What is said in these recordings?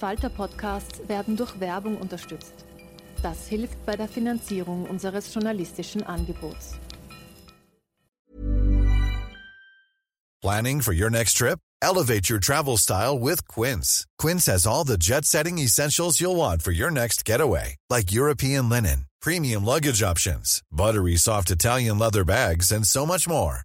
Falter-Podcasts werden durch Werbung unterstützt. Das hilft bei der Finanzierung unseres journalistischen Angebots. Planning for your next trip? Elevate your travel style with Quince. Quince has all the jet-setting essentials you'll want for your next getaway, like European linen, premium luggage options, buttery soft Italian leather bags, and so much more.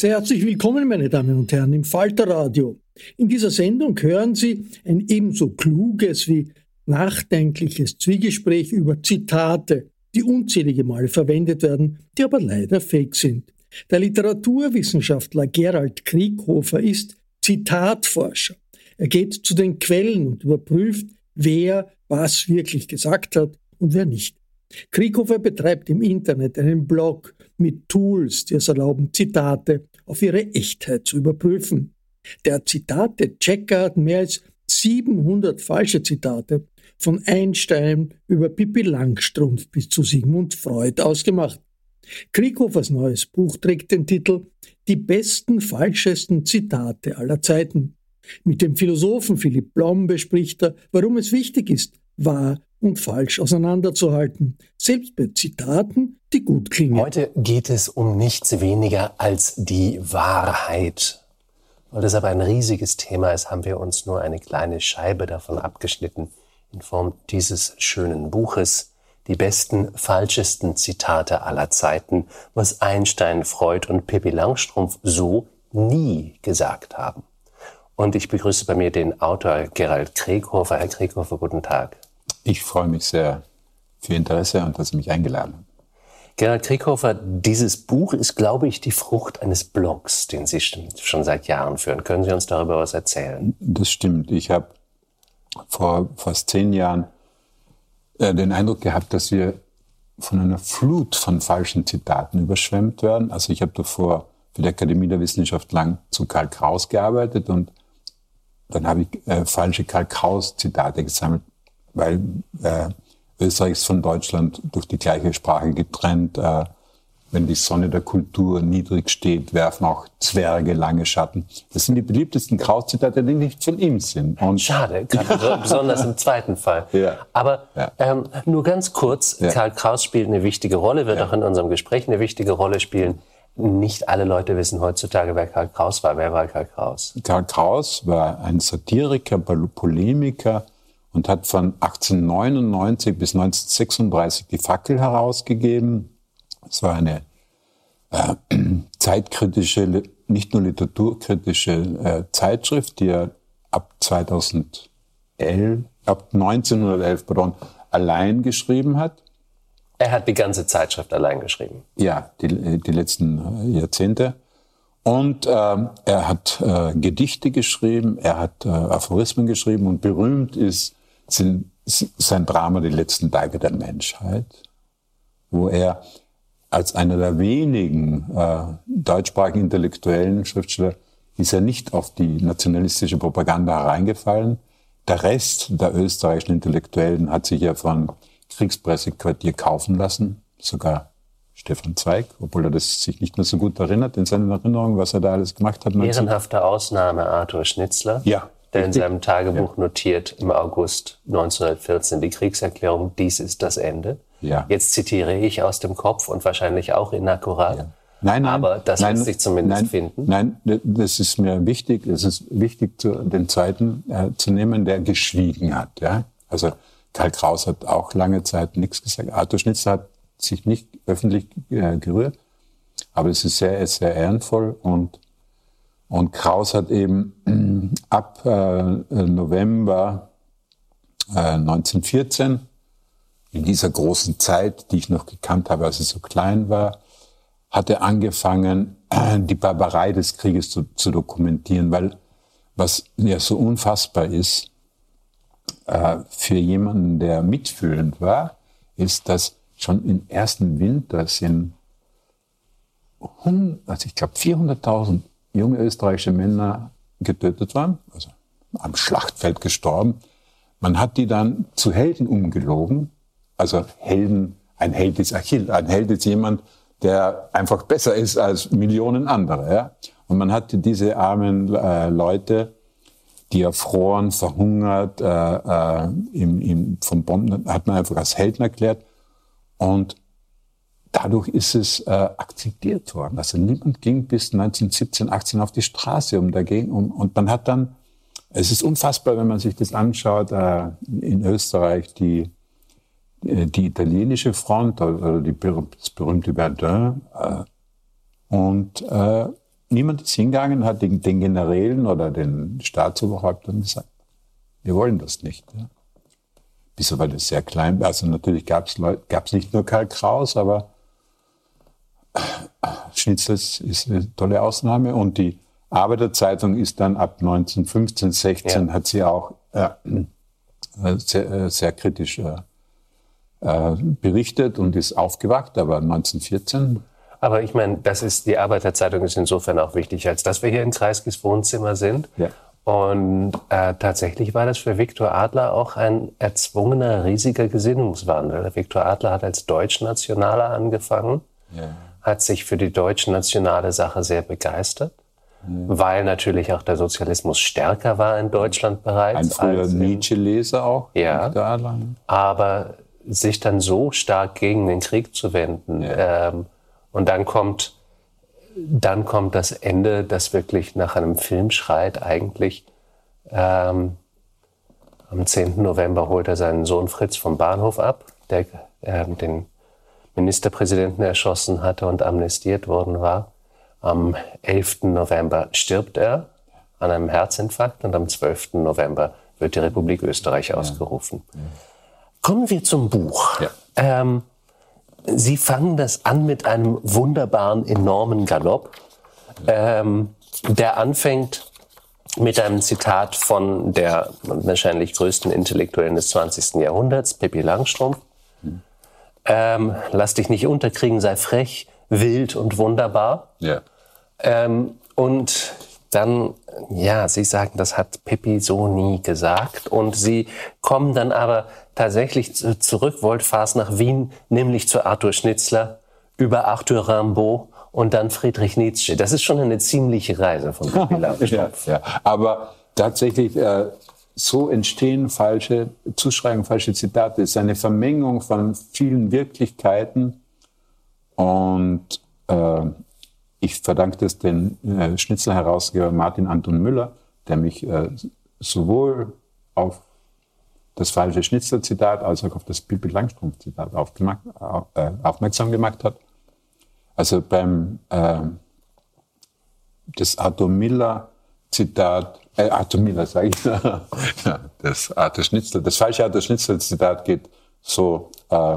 Sehr herzlich willkommen, meine Damen und Herren, im Falter Radio. In dieser Sendung hören Sie ein ebenso kluges wie nachdenkliches Zwiegespräch über Zitate, die unzählige Male verwendet werden, die aber leider fake sind. Der Literaturwissenschaftler Gerald Krieghofer ist Zitatforscher. Er geht zu den Quellen und überprüft, wer was wirklich gesagt hat und wer nicht. Krieghofer betreibt im Internet einen Blog mit Tools, die es erlauben, Zitate auf ihre Echtheit zu überprüfen. Der Zitate-Checker hat mehr als 700 falsche Zitate von Einstein über Pippi Langstrumpf bis zu Sigmund Freud ausgemacht. Krieghofers neues Buch trägt den Titel Die besten falschesten Zitate aller Zeiten. Mit dem Philosophen Philipp Blom bespricht er, warum es wichtig ist, wahr und falsch auseinanderzuhalten, selbst bei Zitaten, die gut klingen. Heute geht es um nichts weniger als die Wahrheit. Weil das aber ein riesiges Thema ist, haben wir uns nur eine kleine Scheibe davon abgeschnitten in Form dieses schönen Buches, die besten, falschesten Zitate aller Zeiten, was Einstein, Freud und Pippi Langstrumpf so nie gesagt haben. Und ich begrüße bei mir den Autor Gerald Krieghofer. Herr Krieghofer, guten Tag. Ich freue mich sehr für Ihr Interesse und dass Sie mich eingeladen haben. Gerald Krieghofer, dieses Buch ist, glaube ich, die Frucht eines Blogs, den Sie schon seit Jahren führen. Können Sie uns darüber was erzählen? Das stimmt. Ich habe vor fast zehn Jahren äh, den Eindruck gehabt, dass wir von einer Flut von falschen Zitaten überschwemmt werden. Also ich habe davor für die Akademie der Wissenschaft lang zu Karl Kraus gearbeitet und dann habe ich äh, falsche Karl Kraus-Zitate gesammelt, weil äh, Österreich ist von Deutschland durch die gleiche Sprache getrennt. Äh, wenn die Sonne der Kultur niedrig steht, werfen auch Zwerge lange Schatten. Das sind die beliebtesten Kraus-Zitate, die nicht von ihm sind. Und Schade, besonders im zweiten Fall. Ja. Aber ja. Ähm, nur ganz kurz, ja. Karl Kraus spielt eine wichtige Rolle, wird auch in unserem Gespräch eine wichtige Rolle spielen. Nicht alle Leute wissen heutzutage, wer Karl Kraus war. Wer war Karl Kraus? Karl Kraus war ein Satiriker, Polemiker, und hat von 1899 bis 1936 die Fackel herausgegeben. Es war eine äh, zeitkritische, nicht nur literaturkritische äh, Zeitschrift, die er ab 2011, ab 1911, pardon, allein geschrieben hat. Er hat die ganze Zeitschrift allein geschrieben. Ja, die, die letzten äh, Jahrzehnte. Und ähm, er hat äh, Gedichte geschrieben, er hat äh, Aphorismen geschrieben und berühmt ist sind, sein Drama Die letzten Tage der Menschheit, wo er als einer der wenigen äh, deutschsprachigen intellektuellen Schriftsteller ist er nicht auf die nationalistische Propaganda hereingefallen. Der Rest der österreichischen Intellektuellen hat sich ja von Kriegspressequartier kaufen lassen, sogar Stefan Zweig, obwohl er das sich nicht mehr so gut erinnert in seinen Erinnerungen, was er da alles gemacht hat. Ehrenhafte Ausnahme Arthur Schnitzler. Ja. Der in seinem Tagebuch ja. notiert im August 1914 die Kriegserklärung, dies ist das Ende. Ja. Jetzt zitiere ich aus dem Kopf und wahrscheinlich auch inakkurat. Ja. Nein, nein. Aber das nein, lässt sich zumindest nein, finden. Nein, das ist mir wichtig. Es ist wichtig, zu, den zweiten äh, zu nehmen, der geschwiegen hat. Ja? Also Karl Kraus hat auch lange Zeit nichts gesagt. Arthur Schnitzler hat sich nicht öffentlich äh, gerührt. Aber es ist sehr, sehr ehrenvoll und, und Kraus hat eben ab äh, November 1914 äh, in dieser großen Zeit, die ich noch gekannt habe, als ich so klein war, hat er angefangen, die Barbarei des Krieges zu, zu dokumentieren, weil was ja so unfassbar ist äh, für jemanden, der mitfühlend war, ist, dass schon im ersten Winter sind, 100, also ich glaube 400.000 junge österreichische Männer getötet worden, also am Schlachtfeld gestorben. Man hat die dann zu Helden umgelogen. Also Helden, ein Held ist Achill, ein Held ist jemand, der einfach besser ist als Millionen andere. Ja? Und man hat diese armen äh, Leute, die erfroren, verhungert, äh, äh, im, im, vom Bomben, hat man einfach als Helden erklärt. Und dadurch ist es äh, akzeptiert worden. Also niemand ging bis 1917, 18 auf die Straße um dagegen. Um, und man hat dann, es ist unfassbar, wenn man sich das anschaut, äh, in Österreich die äh, die italienische Front, also die, das berühmte Verdun. Äh, und äh, niemand ist hingegangen, hat den, den Generälen oder den Staatsoberhäuptern gesagt, wir wollen das nicht. Ja. Bis weil das sehr klein war. Also natürlich gab es nicht nur Karl Kraus, aber Schnitzel ist eine tolle Ausnahme. Und die Arbeiterzeitung ist dann ab 1915, 16 ja. hat sie auch äh, sehr, sehr kritisch äh, äh, berichtet und ist aufgewacht, aber 1914. Aber ich meine, das ist, die Arbeiterzeitung ist insofern auch wichtig, als dass wir hier in Kreiskis Wohnzimmer sind. Ja. Und äh, tatsächlich war das für Viktor Adler auch ein erzwungener, riesiger Gesinnungswandel. Viktor Adler hat als Deutschnationaler angefangen, ja. Hat sich für die deutsch-nationale Sache sehr begeistert, ja. weil natürlich auch der Sozialismus stärker war in Deutschland bereits. Ein früher Nietzsche-Leser auch, ja. Aber sich dann so stark gegen den Krieg zu wenden. Ja. Ähm, und dann kommt, dann kommt das Ende, das wirklich nach einem Film schreit eigentlich. Ähm, am 10. November holt er seinen Sohn Fritz vom Bahnhof ab, der ähm, den Ministerpräsidenten erschossen hatte und amnestiert worden war. Am 11. November stirbt er an einem Herzinfarkt und am 12. November wird die Republik Österreich ausgerufen. Ja. Kommen wir zum Buch. Ja. Ähm, Sie fangen das an mit einem wunderbaren, enormen Galopp, ähm, der anfängt mit einem Zitat von der wahrscheinlich größten Intellektuellen des 20. Jahrhunderts, Pippi Langstrumpf. Ähm, lass dich nicht unterkriegen, sei frech, wild und wunderbar. Ja. Ähm, und dann, ja, Sie sagen, das hat Pippi so nie gesagt. Und Sie kommen dann aber tatsächlich zurück, Voltfahrt nach Wien, nämlich zu Arthur Schnitzler, über Arthur Rimbaud und dann Friedrich Nietzsche. Das ist schon eine ziemliche Reise von Pippi ja, ja, aber tatsächlich, äh, so entstehen falsche Zuschreibungen, falsche Zitate. Es ist eine Vermengung von vielen Wirklichkeiten und äh, ich verdanke das den äh, Schnitzel-Herausgeber Martin Anton Müller, der mich äh, sowohl auf das falsche Schnitzel-Zitat als auch auf das Pippi Langstrumpf-Zitat äh, aufmerksam gemacht hat. Also beim äh, das Arthur Miller-Zitat, äh, Arthur Miller sage ich, ja, das Arthur Schnitzel, das falsche Arthur Schnitzel-Zitat geht so, äh,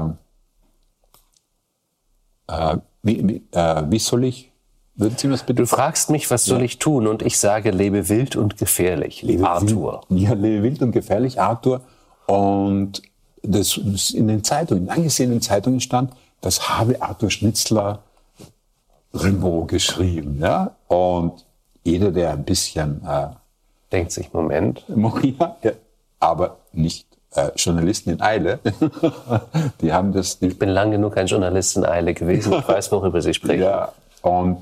äh, wie, wie, äh, wie soll ich würden Sie das bitte? Du fragst mich, was soll ja. ich tun? Und ich sage, lebe wild und gefährlich, lebe Arthur. Wild, ja, lebe wild und gefährlich, Arthur. Und das in den Zeitungen, in angesehenen Zeitungen stand, das habe Arthur Schnitzler Rimbaud geschrieben. Ja? Und jeder, der ein bisschen... Äh, Denkt sich, Moment. Ja, aber nicht äh, Journalisten in Eile. die haben das... Ich bin lang genug ein Journalist in Eile gewesen. Ich weiß, worüber Sie sprechen. Ja, und,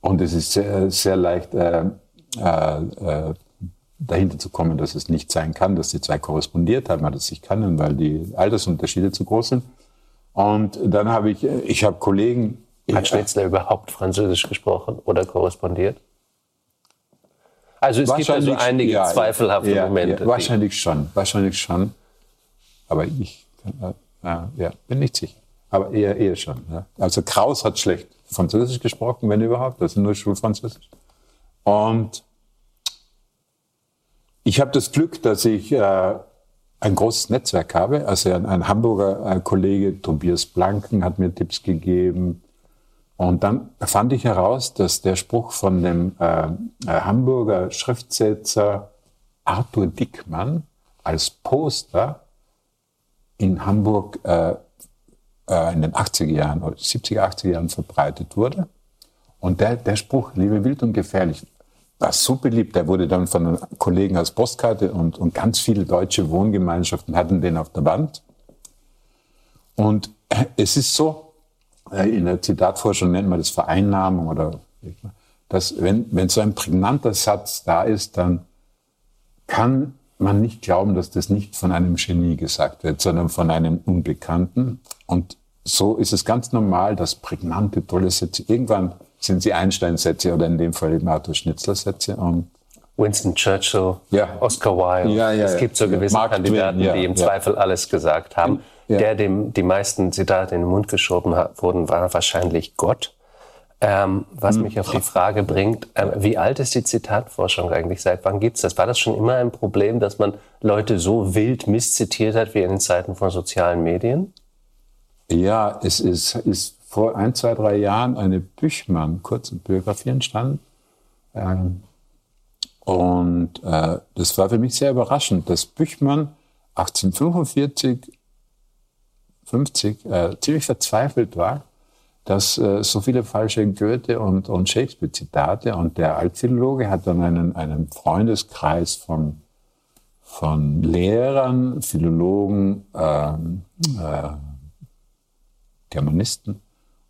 und es ist sehr, sehr leicht... Äh, äh, äh dahinter zu kommen, dass es nicht sein kann, dass die zwei korrespondiert haben, weil das sich können, weil die Altersunterschiede zu groß sind. Und dann habe ich, ich habe Kollegen. Hat Schnitzler überhaupt Französisch gesprochen oder korrespondiert? Also es gibt also einige ja, zweifelhafte ja, Momente. Ja, wahrscheinlich schon, wahrscheinlich schon. Aber ich äh, ja, bin nicht sicher. Aber eher, eher schon. Also Kraus hat schlecht Französisch gesprochen, wenn überhaupt, also nur Schulfranzösisch. Und ich habe das Glück, dass ich äh, ein großes Netzwerk habe. Also ein, ein Hamburger äh, Kollege, Tobias Blanken, hat mir Tipps gegeben. Und dann fand ich heraus, dass der Spruch von dem äh, äh Hamburger Schriftsetzer Arthur Dickmann als Poster in Hamburg äh, äh in den 80er Jahren oder 70er, 80er Jahren verbreitet wurde. Und der, der Spruch, liebe wild und gefährlich, war so beliebt. Der wurde dann von Kollegen als Postkarte und, und ganz viele deutsche Wohngemeinschaften hatten den auf der Wand. Und es ist so, in der Zitatforschung nennt man das Vereinnahmung oder, dass wenn, wenn so ein prägnanter Satz da ist, dann kann man nicht glauben, dass das nicht von einem Genie gesagt wird, sondern von einem Unbekannten. Und so ist es ganz normal, dass prägnante, tolle Sätze irgendwann sind sie Einstein-Sätze oder in dem Fall eben Arthur Schnitzler-Sätze. Winston Churchill, ja. Oscar Wilde. Ja, ja, es gibt so gewisse Mark Kandidaten, Twain, die im Zweifel alles gesagt haben. Der, dem die meisten Zitate in den Mund geschoben wurden, war wahrscheinlich Gott. Ähm, was hm. mich auf die Frage bringt, äh, wie alt ist die Zitatforschung eigentlich? Seit wann gibt's das? War das schon immer ein Problem, dass man Leute so wild misszitiert hat wie in den Zeiten von sozialen Medien? Ja, es ist, ist vor ein, zwei, drei Jahren eine Büchmann kurze Biografie entstanden. Ähm, und äh, das war für mich sehr überraschend, dass Büchmann 1845, 50 äh, ziemlich verzweifelt war, dass äh, so viele falsche Goethe- und, und Shakespeare-Zitate und der Altphilologe hat dann einen, einen Freundeskreis von, von Lehrern, Philologen, ähm, äh, Germanisten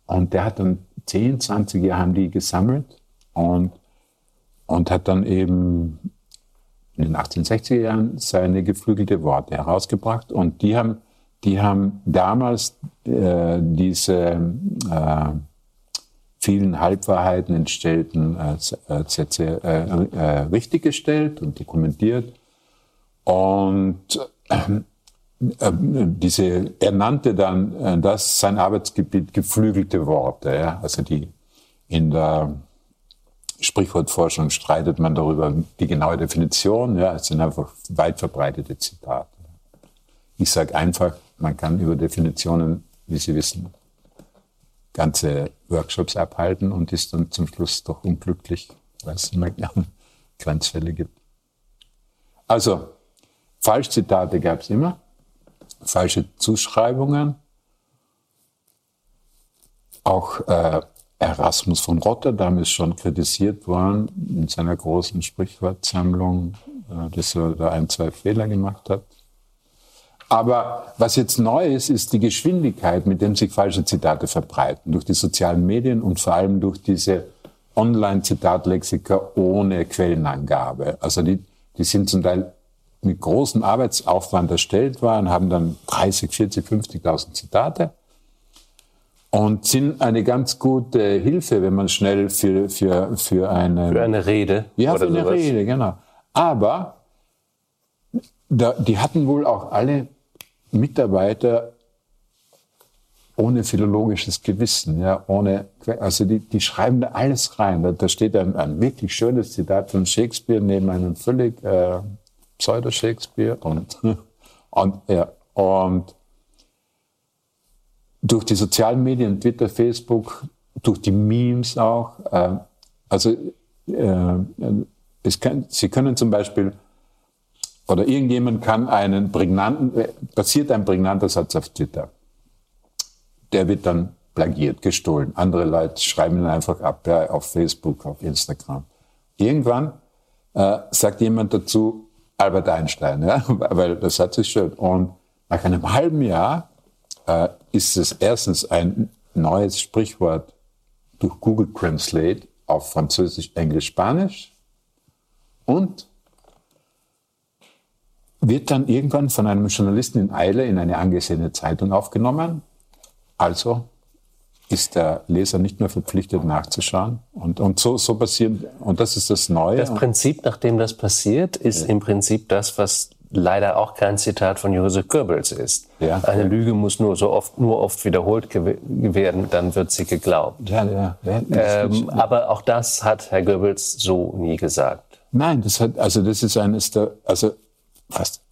und der hat dann 10, 20 Jahre haben die gesammelt und, und hat dann eben in den 1860er Jahren seine geflügelte Worte herausgebracht. Und die haben, die haben damals äh, diese äh, vielen Halbwahrheiten entstellten äh, äh äh, äh, richtiggestellt und dokumentiert. Und diese, er nannte dann das sein Arbeitsgebiet geflügelte Worte. Ja? Also die in der Sprichwortforschung streitet man darüber die genaue Definition. Ja, es sind einfach weit verbreitete Zitate. Ich sage einfach, man kann über Definitionen, wie Sie wissen, ganze Workshops abhalten und ist dann zum Schluss doch unglücklich, weil es immer Grenzfälle gibt. Also, Falschzitate gab es immer falsche Zuschreibungen. Auch äh, Erasmus von Rotterdam ist schon kritisiert worden in seiner großen Sprichwortsammlung, äh, dass er da ein, zwei Fehler gemacht hat. Aber was jetzt neu ist, ist die Geschwindigkeit, mit dem sich falsche Zitate verbreiten, durch die sozialen Medien und vor allem durch diese Online-Zitatlexika ohne Quellenangabe. Also die, die sind zum Teil mit großem Arbeitsaufwand erstellt waren, haben dann 30, 40, 50.000 Zitate und sind eine ganz gute Hilfe, wenn man schnell für, für, für eine... Für eine Rede. Ja, für eine sowas. Rede, genau. Aber da, die hatten wohl auch alle Mitarbeiter ohne philologisches Gewissen, ja, ohne, also die, die schreiben da alles rein. Da, da steht ein, ein wirklich schönes Zitat von Shakespeare neben einem völlig äh, Pseudo-Shakespeare und, und, ja, und durch die sozialen Medien, Twitter, Facebook, durch die Memes auch, äh, also äh, es kann, Sie können zum Beispiel oder irgendjemand kann einen prägnanten, passiert ein prägnanter Satz auf Twitter. der wird dann plagiert, gestohlen. Andere Leute schreiben ihn einfach ab, ja, auf Facebook, auf Instagram. Irgendwann äh, sagt jemand dazu, Albert Einstein, ja, weil das hat sich schön. Und nach einem halben Jahr äh, ist es erstens ein neues Sprichwort durch Google Translate auf Französisch, Englisch, Spanisch und wird dann irgendwann von einem Journalisten in Eile in eine angesehene Zeitung aufgenommen. Also ist der Leser nicht mehr verpflichtet nachzuschauen. Und, und so, so passiert, und das ist das Neue. Das Prinzip, nach dem das passiert, ist ja. im Prinzip das, was leider auch kein Zitat von Joseph Goebbels ist. Ja. Eine Lüge muss nur so oft, nur oft wiederholt werden, dann wird sie geglaubt. Ja, ja. Ähm, aber auch das hat Herr Goebbels so nie gesagt. Nein, das hat, also das ist eines der, also fast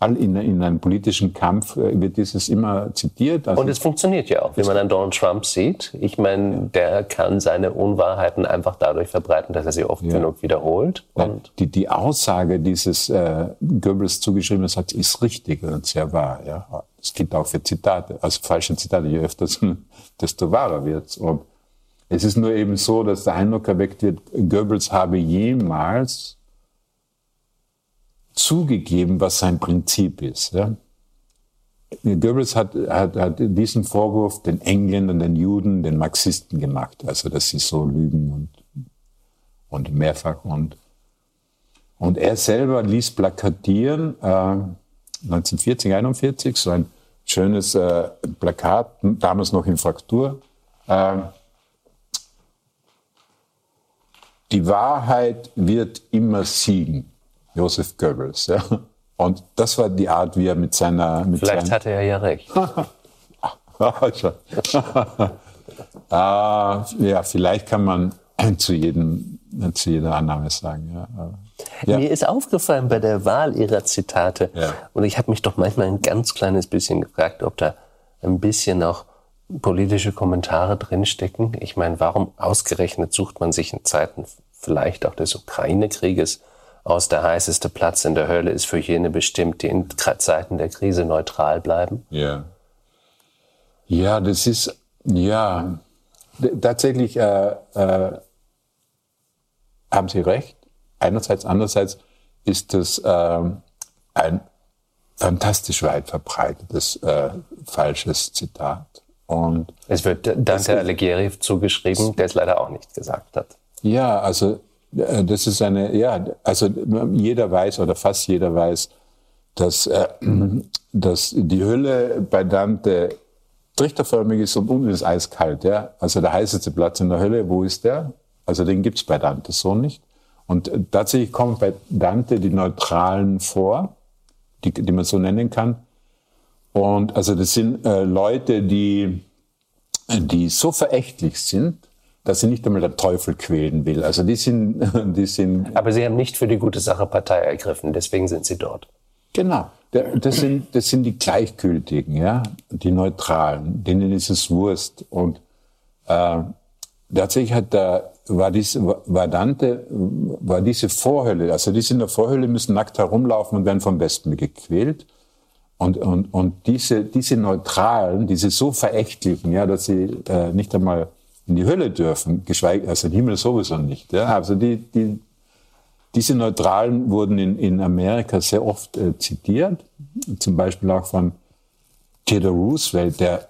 all in, in einem politischen Kampf äh, wird dieses immer zitiert. Also und es funktioniert ja auch, wie man an Donald Trump sieht. Ich meine, der kann seine Unwahrheiten einfach dadurch verbreiten, dass er sie oft ja. genug wiederholt. Und die, die Aussage dieses äh, Goebbels zugeschriebenen Satz ist richtig und sehr wahr. Ja. Es gibt auch für Zitate, also falsche Zitate, je öfter, desto wahrer wird's. Und es ist nur eben so, dass der Eindruck erweckt wird, Goebbels habe jemals zugegeben, was sein Prinzip ist. Ja? Goebbels hat, hat, hat diesen Vorwurf den Engländern, den Juden, den Marxisten gemacht, also dass sie so lügen und, und mehrfach und und er selber ließ plakatieren äh, 1940, 41 so ein schönes äh, Plakat, damals noch in Fraktur. Äh, die Wahrheit wird immer siegen. Joseph Goebbels. Ja. Und das war die Art, wie er mit seiner... Mit Vielleicht seinen, hatte er ja recht. ah, ja, vielleicht kann man zu, jedem, zu jeder Annahme sagen. Ja. Ja. Mir ist aufgefallen bei der Wahl Ihrer Zitate, ja. und ich habe mich doch manchmal ein ganz kleines bisschen gefragt, ob da ein bisschen auch politische Kommentare drinstecken. Ich meine, warum ausgerechnet sucht man sich in Zeiten vielleicht auch des Ukraine-Krieges aus der heißeste Platz in der Hölle ist für jene bestimmt, die in Zeiten der Krise neutral bleiben? Ja. Ja, das ist, ja, tatsächlich äh, äh, haben Sie recht. Einerseits, andererseits ist das äh, ein fantastisch weit verbreitetes äh, falsches Zitat. Und es wird Dante Alighieri zugeschrieben, der es leider auch nicht gesagt hat. Ja, also das ist eine, ja, also jeder weiß oder fast jeder weiß, dass, äh, dass die Hülle bei Dante trichterförmig ist und unten ist eiskalt. Ja? Also der heißeste Platz in der Hölle, wo ist der? Also den gibt's bei Dante so nicht. Und äh, tatsächlich kommen bei Dante die Neutralen vor, die, die man so nennen kann. Und also das sind äh, Leute, die, die so verächtlich sind, dass sie nicht einmal der Teufel quälen will. Also die sind, die sind. Aber Sie haben nicht für die gute Sache Partei ergriffen, deswegen sind Sie dort. Genau. Das sind, das sind die Gleichgültigen, ja, die Neutralen, denen ist es Wurst. Und äh, tatsächlich hat da war diese war Dante war diese Vorhölle, also die in der Vorhölle müssen nackt herumlaufen und werden vom Westen gequält. Und, und, und diese, diese Neutralen, diese so verächtlichen, ja, dass sie äh, nicht einmal in die Hölle dürfen, geschweige, also den Himmel sowieso nicht. Ja? Also die, die, diese Neutralen wurden in, in Amerika sehr oft äh, zitiert, zum Beispiel auch von Theodore Roosevelt, der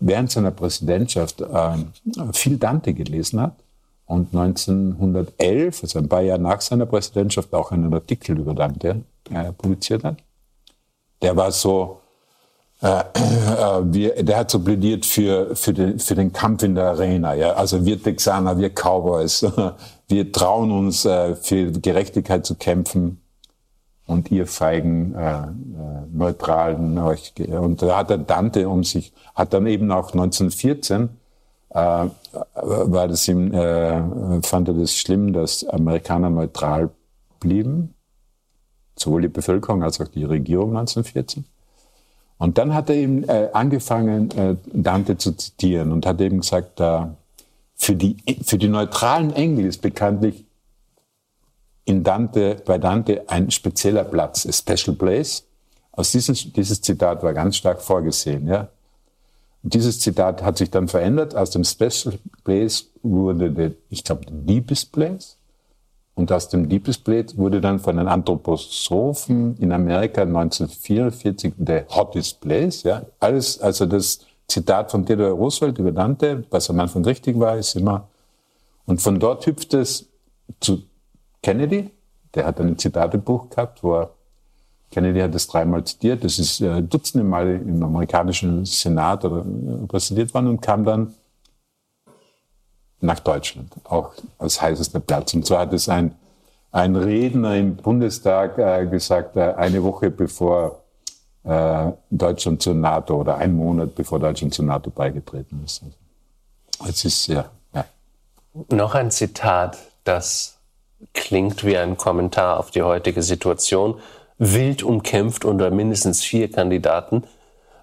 während seiner Präsidentschaft äh, viel Dante gelesen hat und 1911, also ein paar Jahre nach seiner Präsidentschaft, auch einen Artikel über Dante äh, publiziert hat. Der war so wir, der hat so plädiert für, für, den, für den Kampf in der Arena. Ja? Also wir Texaner, wir Cowboys, wir trauen uns äh, für Gerechtigkeit zu kämpfen und ihr feigen äh, äh, Neutralen. Und da hat er Dante um sich, hat dann eben auch 1914, äh, war das ihm, äh, fand er das schlimm, dass Amerikaner neutral blieben, sowohl die Bevölkerung als auch die Regierung 1914. Und dann hat er eben äh, angefangen, äh, Dante zu zitieren und hat eben gesagt, äh, für, die, für die neutralen Engel ist bekanntlich in Dante, bei Dante ein spezieller Platz, a special place. Aus diesem, dieses Zitat war ganz stark vorgesehen. Ja? Dieses Zitat hat sich dann verändert. Aus dem Special Place wurde, der, ich glaube, der Deepest Place. Und aus dem Place wurde dann von den Anthroposophen in Amerika 1944 der Hottest Place. Ja, alles, also das Zitat von Theodor Roosevelt über Dante, was am Anfang richtig war, ist immer. Und von dort hüpft es zu Kennedy. Der hat ein Zitatebuch gehabt, wo er Kennedy hat das dreimal zitiert. Das ist äh, dutzende Mal im amerikanischen Senat oder äh, präsentiert worden und kam dann nach Deutschland, auch als heißester Platz. Und zwar hat es ein, ein Redner im Bundestag äh, gesagt, äh, eine Woche bevor äh, Deutschland zur NATO oder ein Monat bevor Deutschland zur NATO beigetreten ist. Also, es ist ja, ja. Noch ein Zitat, das klingt wie ein Kommentar auf die heutige Situation wild umkämpft unter mindestens vier Kandidaten.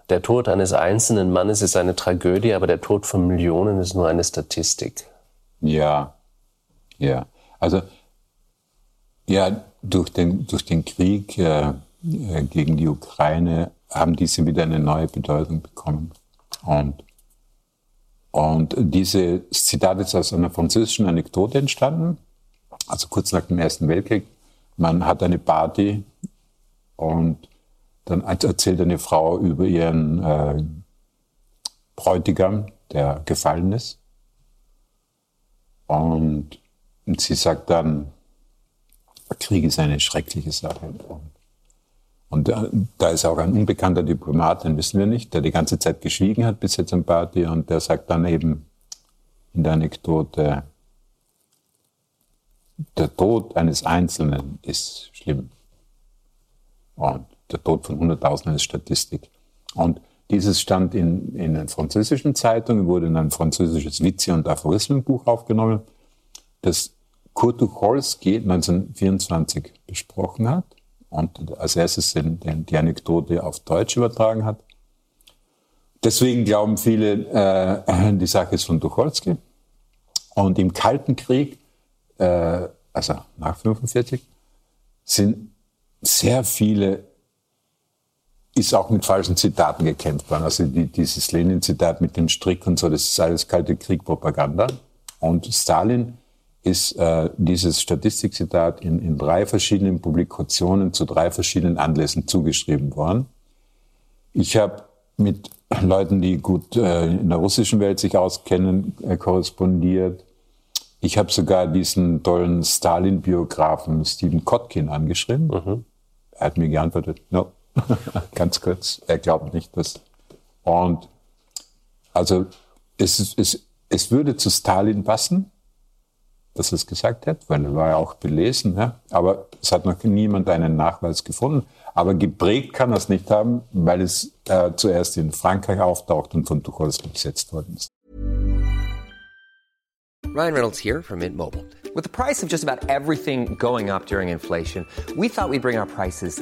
Der Tod eines einzelnen Mannes ist eine Tragödie, aber der Tod von Millionen ist nur eine Statistik. Ja, ja. Also, ja, durch den, durch den Krieg äh, äh gegen die Ukraine haben diese wieder eine neue Bedeutung bekommen. Und, und dieses Zitat ist aus einer französischen Anekdote entstanden, also kurz nach dem Ersten Weltkrieg. Man hat eine Party und dann erzählt eine Frau über ihren äh, Bräutigam, der gefallen ist. Und, sie sagt dann, Krieg ist eine schreckliche Sache. Und, da, da ist auch ein unbekannter Diplomat, den wissen wir nicht, der die ganze Zeit geschwiegen hat bis jetzt am Party und der sagt dann eben in der Anekdote, der Tod eines Einzelnen ist schlimm. Und der Tod von Hunderttausenden ist Statistik. Und dieses stand in, in den französischen Zeitungen, wurde in ein französisches Witze- und Aphorismenbuch aufgenommen, das Kurt Tucholsky 1924 besprochen hat und als erstes den, den, die Anekdote auf Deutsch übertragen hat. Deswegen glauben viele, äh, die Sache ist von Tucholsky. Und im Kalten Krieg, äh, also nach 1945, sind sehr viele ist auch mit falschen Zitaten gekämpft worden. Also die, dieses Lenin-Zitat mit dem Strick und so, das ist alles kalte Krieg-Propaganda. Und Stalin ist äh, dieses Statistikzitat in, in drei verschiedenen Publikationen zu drei verschiedenen Anlässen zugeschrieben worden. Ich habe mit Leuten, die gut äh, in der russischen Welt sich auskennen, äh, korrespondiert. Ich habe sogar diesen tollen Stalin-Biografen Stephen Kotkin angeschrieben. Mhm. Er hat mir geantwortet, no, ganz kurz, er glaubt nicht, dass. Und also es, es, es würde zu Stalin passen, dass er es gesagt hat, weil er war ja auch belesen, ja? aber es hat noch niemand einen Nachweis gefunden. Aber geprägt kann er es nicht haben, weil es äh, zuerst in Frankreich auftaucht und von Tucholsky besetzt worden ist. Ryan Reynolds here from Mint Mobile. With the price of just about everything going up during inflation, we thought we'd bring our prices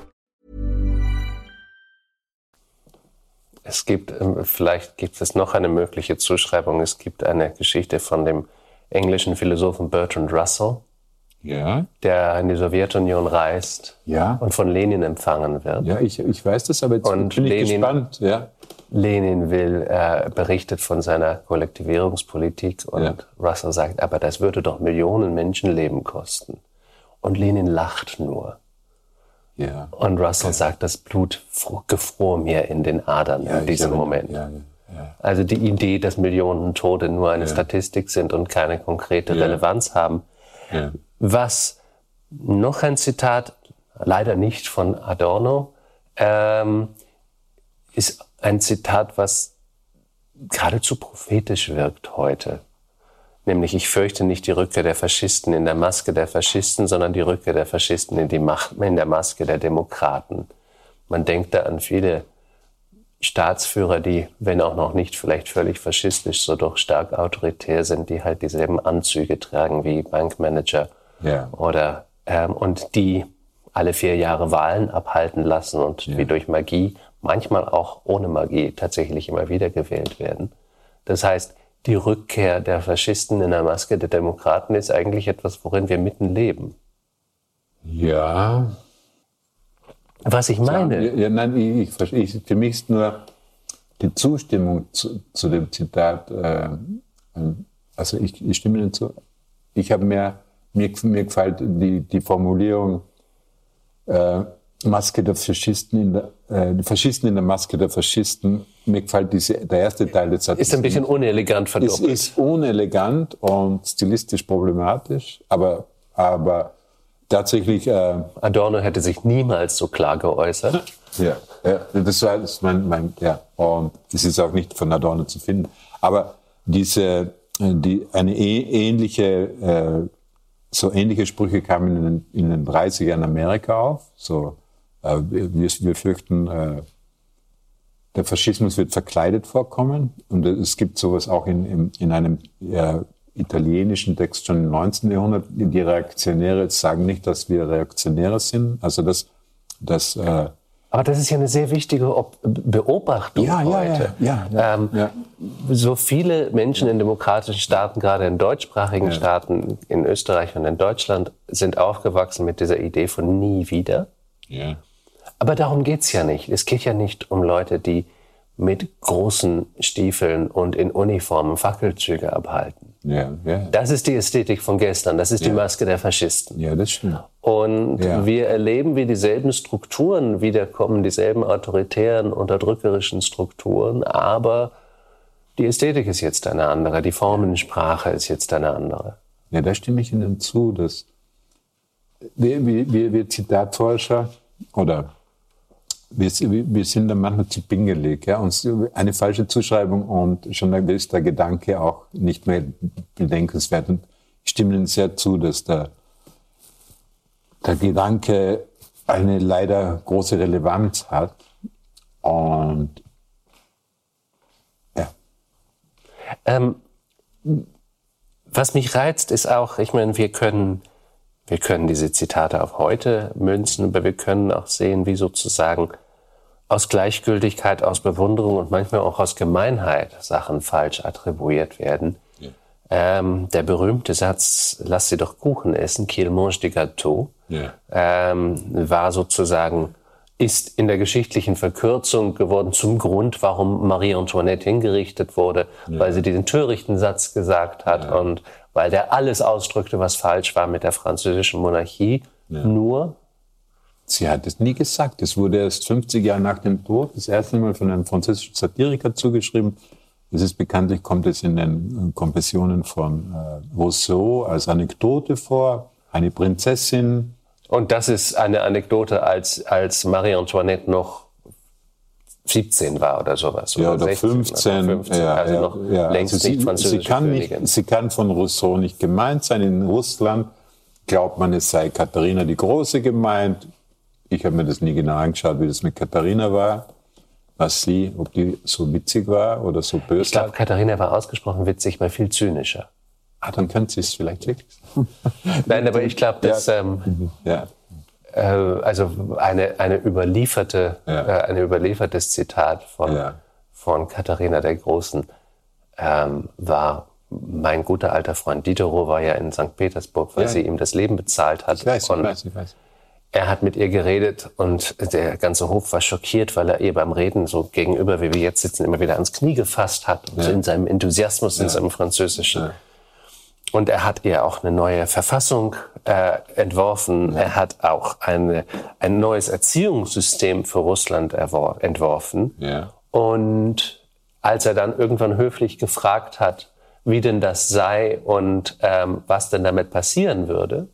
Es gibt, ähm, vielleicht gibt es noch eine mögliche Zuschreibung. Es gibt eine Geschichte von dem englischen Philosophen Bertrand Russell, ja. der in die Sowjetunion reist ja. und von Lenin empfangen wird. Ja, ich, ich weiß das, aber jetzt und bin ich Lenin, gespannt. Ja. Lenin will, äh, berichtet von seiner Kollektivierungspolitik und Ja. Russell sagt, aber das würde doch Millionen Menschenleben kosten. Und Lenin lacht nur. Ja. Und Russell sagt, das Blut fro- gefror mir in den Adern Ja, in diesem Moment. Ja. Also die Idee, dass Millionen Tote nur eine Statistik sind und keine konkrete. Relevanz haben. Was noch ein Zitat, leider nicht von Adorno, ähm, ist ein Zitat, was geradezu prophetisch wirkt heute. Nämlich, ich fürchte nicht die Rückkehr der Faschisten in der Maske der Faschisten, sondern die Rückkehr der Faschisten in, die Macht, in der Maske der Demokraten. Man denkt da an viele Staatsführer, die, wenn auch noch nicht vielleicht völlig faschistisch, so doch stark autoritär sind, die halt dieselben Anzüge tragen wie Bankmanager ja. oder ähm, und die alle vier Jahre Wahlen abhalten lassen und ja. wie durch Magie, manchmal auch ohne Magie, tatsächlich immer wieder gewählt werden. Das heißt, die Rückkehr der Faschisten in der Maske der Demokraten ist eigentlich etwas, worin wir mitten leben. Ja. Was ich meine. Ja, nein, ich, ich, ich, für mich ist nur die Zustimmung zu, zu dem Zitat, äh, also ich, ich stimme Ihnen zu, ich habe mehr, mir, mir gefällt die, die Formulierung, äh, Maske der Faschisten in der, äh, die Faschisten in der Maske der Faschisten. Mir gefällt diese, der erste Teil des Satzes. Ist ein bisschen unelegant verdoppelt. Es ist unelegant und stilistisch problematisch, aber, aber tatsächlich. Äh, Adorno hätte sich niemals so klar geäußert. ja, ja, das war das mein, mein, ja, und das ist auch nicht von Adorno zu finden. Aber diese, die, eine ähnliche, äh, so ähnliche Sprüche kamen in den, in den 30ern in Amerika auf. So, äh, wir, wir fürchten, äh, der Faschismus wird verkleidet vorkommen. Und es gibt sowas auch in, in, in einem äh, italienischen Text schon im 19. Jahrhundert. Die Reaktionäre sagen nicht, dass wir Reaktionäre sind. Also das, das äh, aber das ist ja eine sehr wichtige Beobachtung ja, heute. Ja, ja, ja, ähm, ja, So viele Menschen in demokratischen Staaten, gerade in deutschsprachigen ja. Staaten, in Österreich und in Deutschland, sind aufgewachsen mit dieser Idee von nie wieder. Aber darum geht's ja nicht. Es geht ja nicht um Leute, die mit großen Stiefeln und in Uniformen Fackelzüge abhalten. Ja, ja. Das ist die Ästhetik von gestern. Das ist ja. die Maske der Faschisten. Ja, das stimmt. Und ja. wir erleben, wie dieselben Strukturen wiederkommen, dieselben autoritären, unterdrückerischen Strukturen, aber die Ästhetik ist jetzt eine andere, die Formensprache ist jetzt eine andere. Ja, da stimme ich Ihnen zu, dass wir, wir, wir Zitatforscher oder wir, wir sind dann manchmal zu pingelig. Ja? Und eine falsche Zuschreibung und schon ist der Gedanke auch nicht mehr bedenkenswert. Und ich stimme Ihnen sehr zu, dass der, der Gedanke eine leider große Relevanz hat. Und ja. Ähm, was mich reizt, ist auch, ich meine, wir können wir können diese Zitate auf heute münzen, aber wir können auch sehen, wie sozusagen aus Gleichgültigkeit, aus Bewunderung und manchmal auch aus Gemeinheit Sachen falsch attribuiert werden. Ja. Ähm, der berühmte Satz, lass sie doch Kuchen essen, qu'il mange des gâteaux, ja. ähm, war sozusagen, ist in der geschichtlichen Verkürzung geworden zum Grund, warum Marie Antoinette hingerichtet wurde, ja. weil sie diesen törichten Satz gesagt hat und weil der alles ausdrückte, was falsch war mit der französischen Monarchie. Nur Sie hat es nie gesagt. Es wurde erst 50 Jahre nach dem Tod das erste Mal von einem französischen Satiriker zugeschrieben. Es ist bekanntlich, kommt es in den äh, Kompressionen von äh, Rousseau als Anekdote vor. Eine Prinzessin. Und das ist eine Anekdote, als, als Marie Antoinette noch 17 war oder sowas. Oder ja, oder 16, 15. Oder 15 ja, also ja, noch ja. längst also sie, nicht französisch. Sie kann, nicht, sie kann von Rousseau nicht gemeint sein. In Russland glaubt man, es sei Katharina die Große gemeint. Ich habe mir das nie genau angeschaut, wie das mit Katharina war. Was sie, ob die so witzig war oder so böse. Ich glaube, Katharina war ausgesprochen witzig, weil viel zynischer. Ah, dann könnte sie es vielleicht wirklich. Nein, aber ich glaube, dass ja. Ähm, ja. Äh, also eine eine überlieferte ja. äh, ein überliefertes Zitat von ja. von Katharina der Großen ähm, war mein guter alter Freund Diderot war ja in St. Petersburg, weil sie ihm das Leben bezahlt hat. Ich weiß, ich weiß, ich weiß. Er hat mit ihr geredet und der ganze Hof war schockiert, weil er ihr beim Reden so gegenüber, wie wir jetzt sitzen, immer wieder ans Knie gefasst hat und ja. so in seinem Enthusiasmus, in seinem Französischen. Ja. Und er hat ihr auch eine neue Verfassung äh, entworfen. Er hat auch eine, ein neues Erziehungssystem für Russland entworfen. Und als er dann irgendwann höflich gefragt hat, wie denn das sei und ähm, was denn damit passieren würde,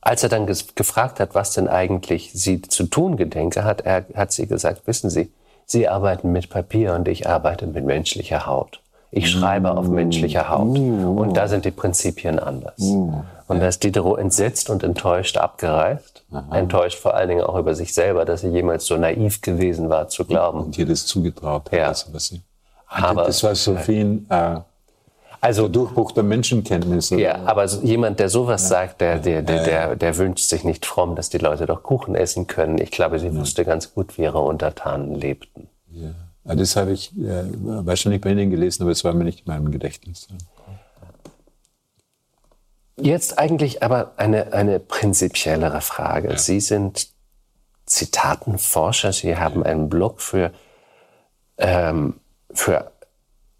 als er dann gefragt hat, was denn eigentlich sie zu tun gedenke, hat er, hat sie gesagt, wissen Sie, Sie arbeiten mit Papier und ich arbeite mit menschlicher Haut. Ich schreibe auf menschlicher Haut. Und da sind die Prinzipien anders. Und da ist Diderot entsetzt und enttäuscht abgereist. Aha. Enttäuscht vor allen Dingen auch über sich selber, dass er jemals so naiv gewesen war, zu glauben. Und ihr das zugetraut hat. Ja. Also, was sie, aber, das war so viel, äh, Also Durchbruch der Menschenkenntnis. oder? Ja, aber jemand, der sowas sagt, der, der, der, der, der wünscht sich nicht fromm, dass die Leute doch Kuchen essen können. Ich glaube, sie wusste ganz gut, wie ihre Untertanen lebten. Ja. Ja, das habe ich äh, wahrscheinlich bei Ihnen gelesen, aber es war mir nicht in meinem Gedächtnis. Jetzt eigentlich aber eine, eine prinzipiellere Frage. Sie sind Zitatenforscher, Sie haben einen Blog für, ähm, für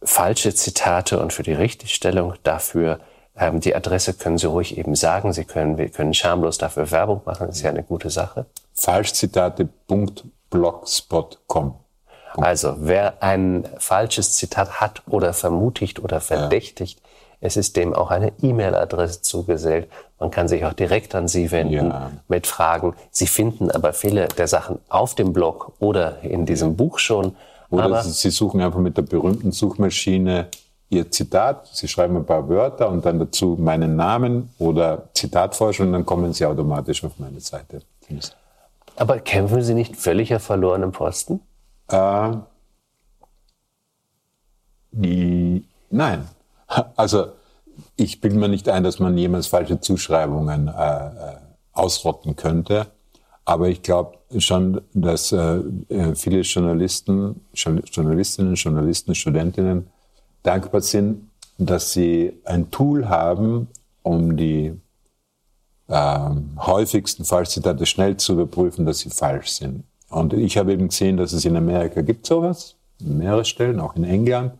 falsche Zitate und für die Richtigstellung dafür. Ähm, die Adresse können Sie ruhig eben sagen. Sie können, wir können schamlos dafür Werbung machen. Das ist ja eine gute Sache. Falschzitate.blogspot.com. Also, wer ein falsches Zitat hat oder vermutigt oder verdächtigt, es ist dem auch eine E-Mail-Adresse zugesellt. Man kann sich auch direkt an Sie wenden Ja. mit Fragen. Sie finden aber viele der Sachen auf dem Blog oder in diesem Buch schon. Oder aber Sie suchen einfach mit der berühmten Suchmaschine Ihr Zitat, Sie schreiben ein paar Wörter und dann dazu meinen Namen oder Zitatforschung und dann kommen Sie automatisch auf meine Seite. Aber kämpfen Sie nicht völlig auf verlorenem Posten? Äh, die, nein. Also ich bilde mir nicht ein, dass man jemals falsche Zuschreibungen äh, äh, ausrotten könnte. Aber ich glaube schon, dass äh, äh, viele Journalisten, Journal- Journalistinnen, Journalisten, Studentinnen dankbar sind, dass sie ein Tool haben, um die ähm, häufigsten Falschzitate schnell zu überprüfen, dass sie falsch sind. Und ich habe eben gesehen, dass es in Amerika gibt sowas, an mehreren Stellen, auch in England.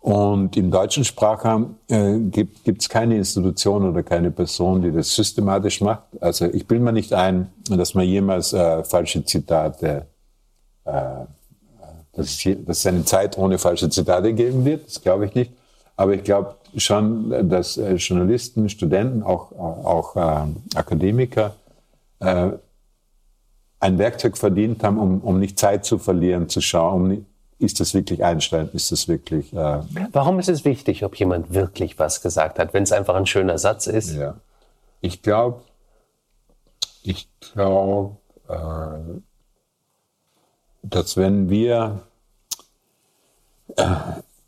Und im deutschen Sprachraum äh, gibt es keine Institution oder keine Person, die das systematisch macht. Also ich bilde mir nicht ein, dass man jemals äh, falsche Zitate, äh, dass, es je- dass es eine Zeit ohne falsche Zitate geben wird. Das glaube ich nicht. Aber ich glaube schon, dass äh, Journalisten, Studenten, auch, auch äh, Akademiker äh, ein Werkzeug verdient haben, um, um nicht Zeit zu verlieren, zu schauen, um, ist das wirklich Einstein, ist das wirklich... Äh, Warum ist es wichtig, ob jemand wirklich was gesagt hat, wenn es einfach ein schöner Satz ist? Ja. Ich glaube, ich glaube, äh, dass wenn wir, äh,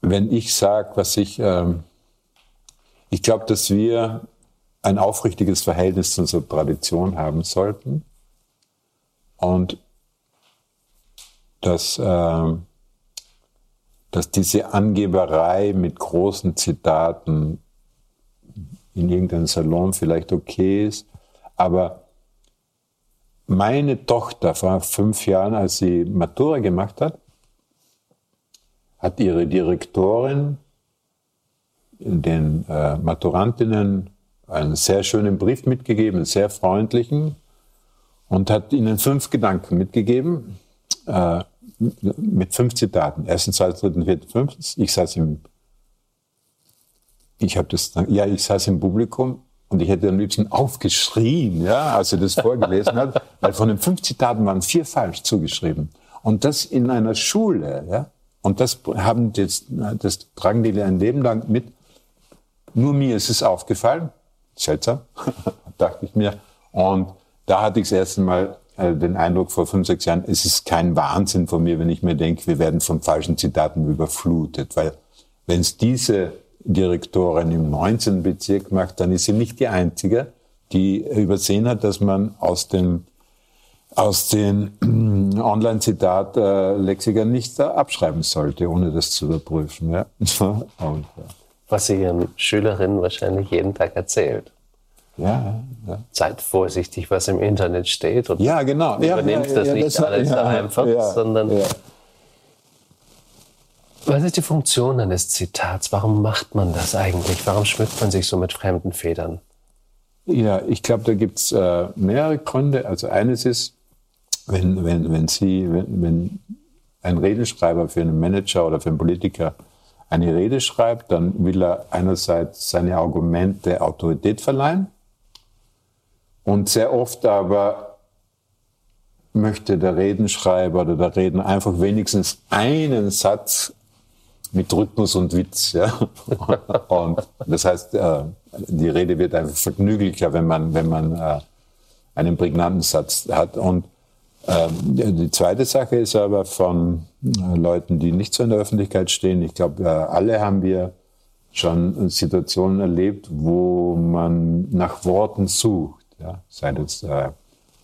wenn ich sage, was ich, ähm, ich glaube, dass wir ein aufrichtiges Verhältnis zu unserer Tradition haben sollten und dass, äh, dass diese Angeberei mit großen Zitaten in irgendeinem Salon vielleicht okay ist. Aber meine Tochter vor fünf Jahren, als sie Matura gemacht hat, hat ihre Direktorin den äh, Maturantinnen einen sehr schönen Brief mitgegeben, einen sehr freundlichen, und hat ihnen fünf Gedanken mitgegeben, äh, mit fünf Zitaten. Erstens, zweitens, drittens, viertens, fünftens. Ich saß im ich habe das, ja, ich saß im Publikum und ich hätte am liebsten aufgeschrien, ja, als er das vorgelesen hat, weil von den fünf Zitaten waren vier falsch zugeschrieben. Und das in einer Schule, ja. Und das haben das, das tragen die ein Leben lang mit. Nur mir ist es aufgefallen. Seltsam, dachte ich mir. Und da hatte ich das erste Mal den Eindruck vor fünf, sechs Jahren, es ist kein Wahnsinn von mir, wenn ich mir denke, wir werden von falschen Zitaten überflutet. Weil wenn es diese Direktorin im 19. Bezirk macht, dann ist sie nicht die einzige, die übersehen hat, dass man aus den aus den Online-Zitat-Lexikern nicht abschreiben sollte, ohne das zu überprüfen. Ja. Und, Was sie ihren Schülerinnen wahrscheinlich jeden Tag erzählt. Ja, ja. Seid vorsichtig, was im Internet steht und ja, genau. Übernehmt ja, das nicht alles ja, so einfach, sondern was ist die Funktion eines Zitats? Warum macht man das eigentlich? Warum schmückt man sich so mit fremden Federn? Ja, ich glaube, da gibt's äh, mehrere Gründe. Also eines ist, wenn, wenn, wenn Sie, wenn, wenn ein Redenschreiber für einen Manager oder für einen Politiker eine Rede schreibt, dann will er einerseits seine Argumente Autorität verleihen und sehr oft aber möchte der Redenschreiber oder der Redner einfach wenigstens einen Satz mit Rhythmus und Witz. Ja? Und das heißt, äh, die Rede wird einfach vergnüglicher, wenn man, wenn man äh, einen prägnanten Satz hat. Und ähm, die zweite Sache ist aber von äh, Leuten, die nicht so in der Öffentlichkeit stehen. Ich glaube, alle haben wir schon Situationen erlebt, wo man nach Worten sucht. Ja? Sei das, äh,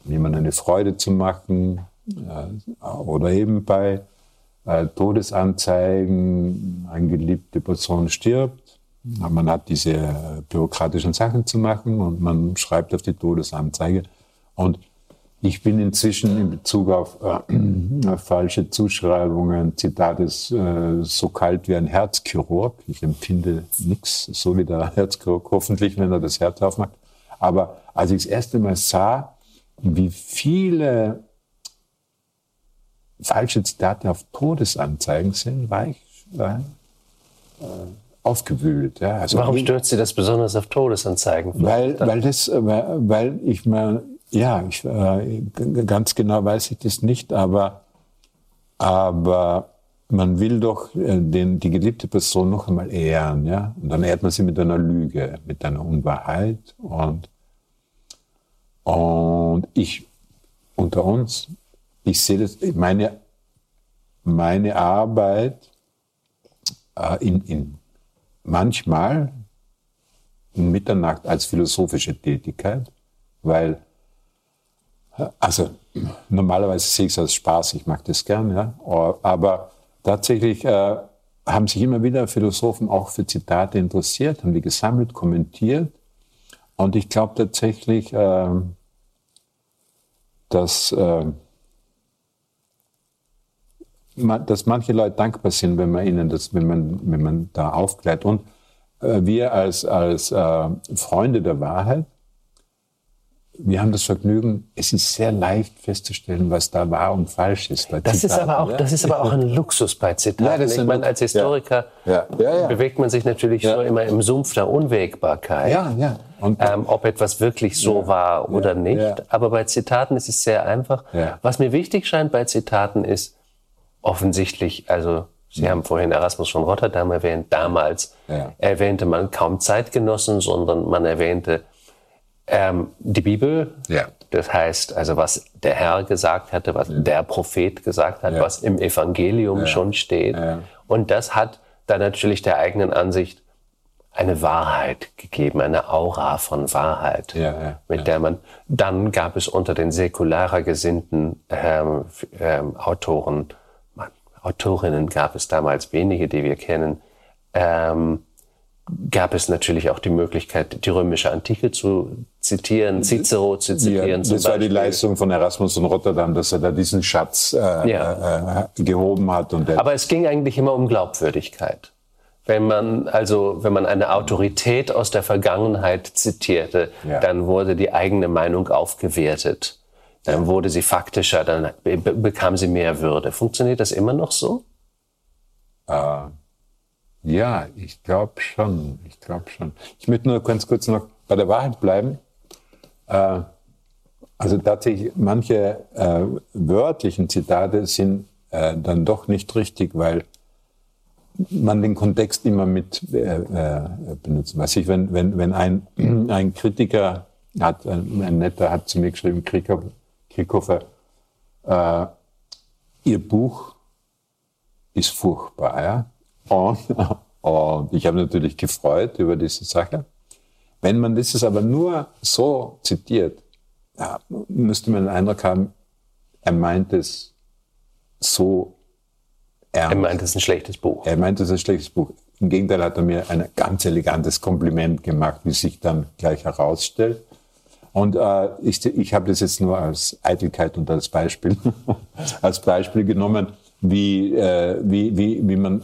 jemand eine Freude zu machen äh, oder eben bei äh, Todesanzeigen, eine geliebte Person stirbt. Man hat diese bürokratischen Sachen zu machen und man schreibt auf die Todesanzeige. Und ich bin inzwischen in Bezug auf äh, falsche Zuschreibungen, Zitat ist äh, so kalt wie ein Herzchirurg. Ich empfinde nichts, so wie der Herzchirurg, hoffentlich, wenn er das Herz aufmacht. Aber als ich das erste Mal sah, wie viele falsche Zitate auf Todesanzeigen sind, war ich äh, aufgewühlt. Ja. Also Warum stört Sie das besonders auf Todesanzeigen? Weil, weil, das, weil ich mal, ja, ich, äh, ganz genau weiß ich das nicht, aber, aber man will doch äh, den, die geliebte Person noch einmal ehren, ja. Und dann ehrt man sie mit einer Lüge, mit einer Unwahrheit und, und ich, unter uns, ich sehe das, meine, meine Arbeit äh, in, in manchmal in Mitternacht als philosophische Tätigkeit, weil, also normalerweise sehe ich es als Spaß, ich mag das gern, ja, aber tatsächlich äh, haben sich immer wieder Philosophen auch für Zitate interessiert, haben die gesammelt, kommentiert und ich glaube tatsächlich, äh, dass äh, dass manche Leute dankbar sind, wenn man ihnen das, wenn man, wenn man da aufklärt. Und äh, wir als, als äh, Freunde der Wahrheit, wir haben das Vergnügen, es ist sehr leicht festzustellen, was da wahr und falsch ist. das, ist aber auch, das ist aber auch ein Luxus bei Zitaten. Ja, ich meine, als Historiker ja. Ja, bewegt man sich natürlich so immer im Sumpf der Unwägbarkeit. Ja, ja. Und, ähm, ob etwas wirklich so war oder nicht. Aber bei Zitaten ist es sehr einfach. Was mir wichtig scheint bei Zitaten ist, offensichtlich, also Sie haben vorhin Erasmus von Rotterdam erwähnt, damals erwähnte man kaum Zeitgenossen, sondern man erwähnte ähm, die Bibel. Ja. Das heißt, also was der Herr gesagt hatte, was ja. der Prophet gesagt hat, was im Evangelium schon steht. Und das hat dann natürlich der eigenen Ansicht eine Wahrheit gegeben, eine Aura von Wahrheit, mit der man, dann gab es unter den säkularer gesinnten ähm, ähm, Autoren Autorinnen gab es damals wenige, die wir kennen, ähm, gab es natürlich auch die Möglichkeit, die römische Antike zu zitieren, Cicero zu zitieren. Ja, das war die Leistung von Erasmus und Rotterdam, dass er da diesen Schatz äh, ja. äh, gehoben hat. Und Aber es ging eigentlich immer um Glaubwürdigkeit. Wenn man also, wenn man eine Autorität aus der Vergangenheit zitierte, ja. dann wurde die eigene Meinung aufgewertet. Dann wurde sie faktischer, dann bekam sie mehr Würde. Funktioniert das immer noch so? Äh, ja, ich glaube schon. Ich glaube schon. Ich möchte nur ganz kurz noch bei der Wahrheit bleiben. Äh, also tatsächlich, manche äh, wörtlichen Zitate sind äh, dann doch nicht richtig, weil man den Kontext immer mit äh, äh, benutzt. Weiß ich, wenn, wenn, wenn ein, ein Kritiker hat, ein, ein netter hat zu mir geschrieben, Kritiker, Kirchhofer, äh, Ihr Buch ist furchtbar. Ja? Und, und ich habe natürlich gefreut über diese Sache. Wenn man das aber nur so zitiert, ja, müsste man den Eindruck haben, er meint es so ernst. Er meint es ein schlechtes Buch. Er meint es ein schlechtes Buch. Im Gegenteil hat er mir ein ganz elegantes Kompliment gemacht, wie sich dann gleich herausstellt. Und äh, ich, ich habe das jetzt nur als Eitelkeit und als Beispiel, als Beispiel genommen, wie, äh, wie, wie, wie man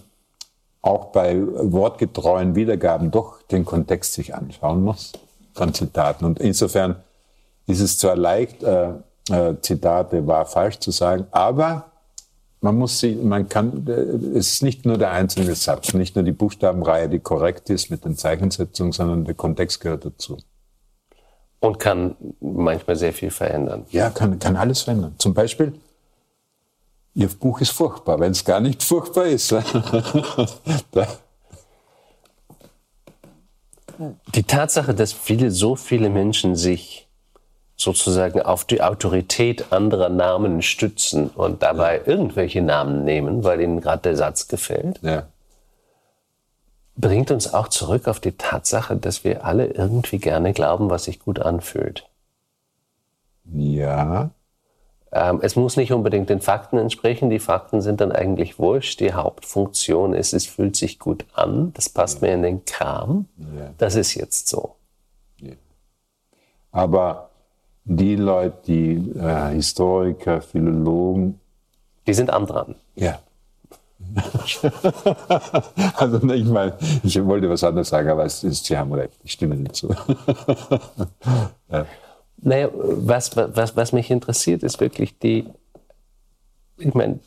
auch bei wortgetreuen Wiedergaben doch den Kontext sich anschauen muss von Zitaten. Und insofern ist es zwar leicht, äh, äh, Zitate wahr falsch zu sagen, aber man muss sie, man kann, äh, es ist nicht nur der einzelne Satz, nicht nur die Buchstabenreihe, die korrekt ist mit den Zeichensetzungen, sondern der Kontext gehört dazu. Und kann manchmal sehr viel verändern. Ja, kann, kann alles verändern. Zum Beispiel, Ihr Buch ist furchtbar, wenn es gar nicht furchtbar ist. die Tatsache, dass viele, so viele Menschen sich sozusagen auf die Autorität anderer Namen stützen und dabei ja. irgendwelche Namen nehmen, weil ihnen gerade der Satz gefällt, ja. bringt uns auch zurück auf die Tatsache, dass wir alle irgendwie gerne glauben, was sich gut anfühlt. Ja. Ähm, es muss nicht unbedingt den Fakten entsprechen. Die Fakten sind dann eigentlich wurscht. Die Hauptfunktion ist, es fühlt sich gut an. Das passt ja. mir in den Kram. Ja. Das ist jetzt so. Ja. Aber die Leute, die äh, Historiker, Philologen, die sind am dran. Ja. also ich meine, ich wollte was anderes sagen, aber es ist, Sie haben recht, ich stimme dazu. ja. Naja, was, was, was mich interessiert, ist wirklich die, ich meine,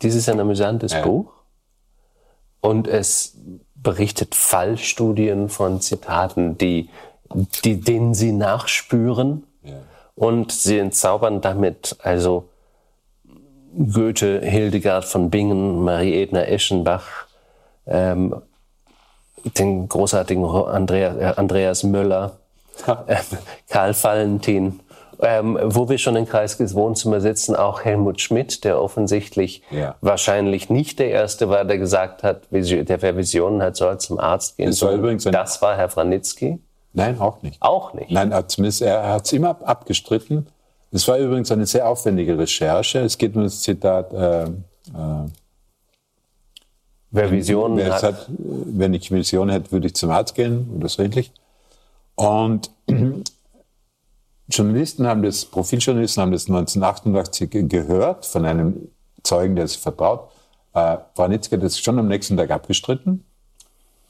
dieses ist ein amüsantes ja. Buch und es berichtet Fallstudien von Zitaten, die, die, denen Sie nachspüren ja. und Sie entzaubern damit also Goethe, Hildegard von Bingen, Marie Edna Eschenbach, ähm, den großartigen Andreas, äh, Andreas Möller, äh, Karl Valentin, ähm, wo wir schon in Kreiskes Wohnzimmer sitzen, auch Helmut Schmidt, der offensichtlich ja. wahrscheinlich nicht der Erste war, der gesagt hat, der wer Visionen hat, soll zum Arzt gehen. Das war, übrigens das war Herr Franitzky. Nein, auch nicht. Auch nicht. Nein, zumindest er hat es immer abgestritten. Es war übrigens eine sehr aufwendige Recherche. Es geht um das Zitat, äh, äh, wer Visionen hat. hat. Wenn ich Visionen hätte, würde ich zum Arzt gehen oder so ähnlich. Und Journalisten haben das, Profiljournalisten haben das 1988 gehört von einem Zeugen, der es vertraut. Äh, Warnitzke hat das schon am nächsten Tag abgestritten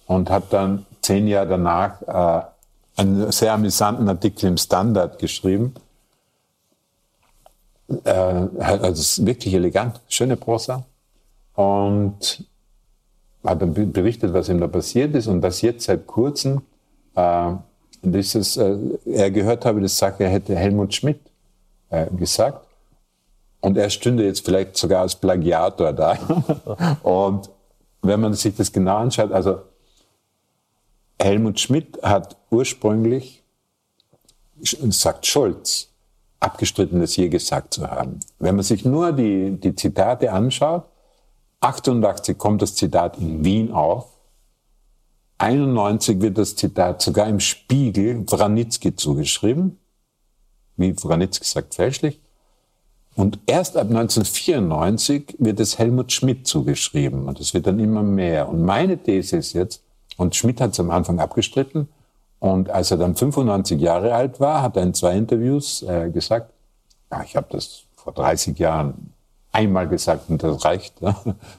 und hat dann zehn Jahre danach äh, einen sehr amüsanten Artikel im Standard geschrieben, äh, also wirklich elegant, schöne Prosa. Und hat dann berichtet, was ihm da passiert ist und dass jetzt seit kurzem äh, dieses, äh, er gehört habe, das sagt, er hätte Helmut Schmidt äh, gesagt. Und er stünde jetzt vielleicht sogar als Plagiator da. und wenn man sich das genau anschaut, also Helmut Schmidt hat ursprünglich, sagt Scholz, das je gesagt zu haben. Wenn man sich nur die, die Zitate anschaut, 88 kommt das Zitat in Wien auf, 91 wird das Zitat sogar im Spiegel Wranitzky zugeschrieben, wie Wranitzky sagt, fälschlich. Und erst ab 1994 wird es Helmut Schmidt zugeschrieben und es wird dann immer mehr. Und meine These ist jetzt, und Schmidt hat es am Anfang abgestritten, und als er dann 95 Jahre alt war, hat er in zwei Interviews äh, gesagt, ja, ich habe das vor 30 Jahren einmal gesagt und das reicht. Ja?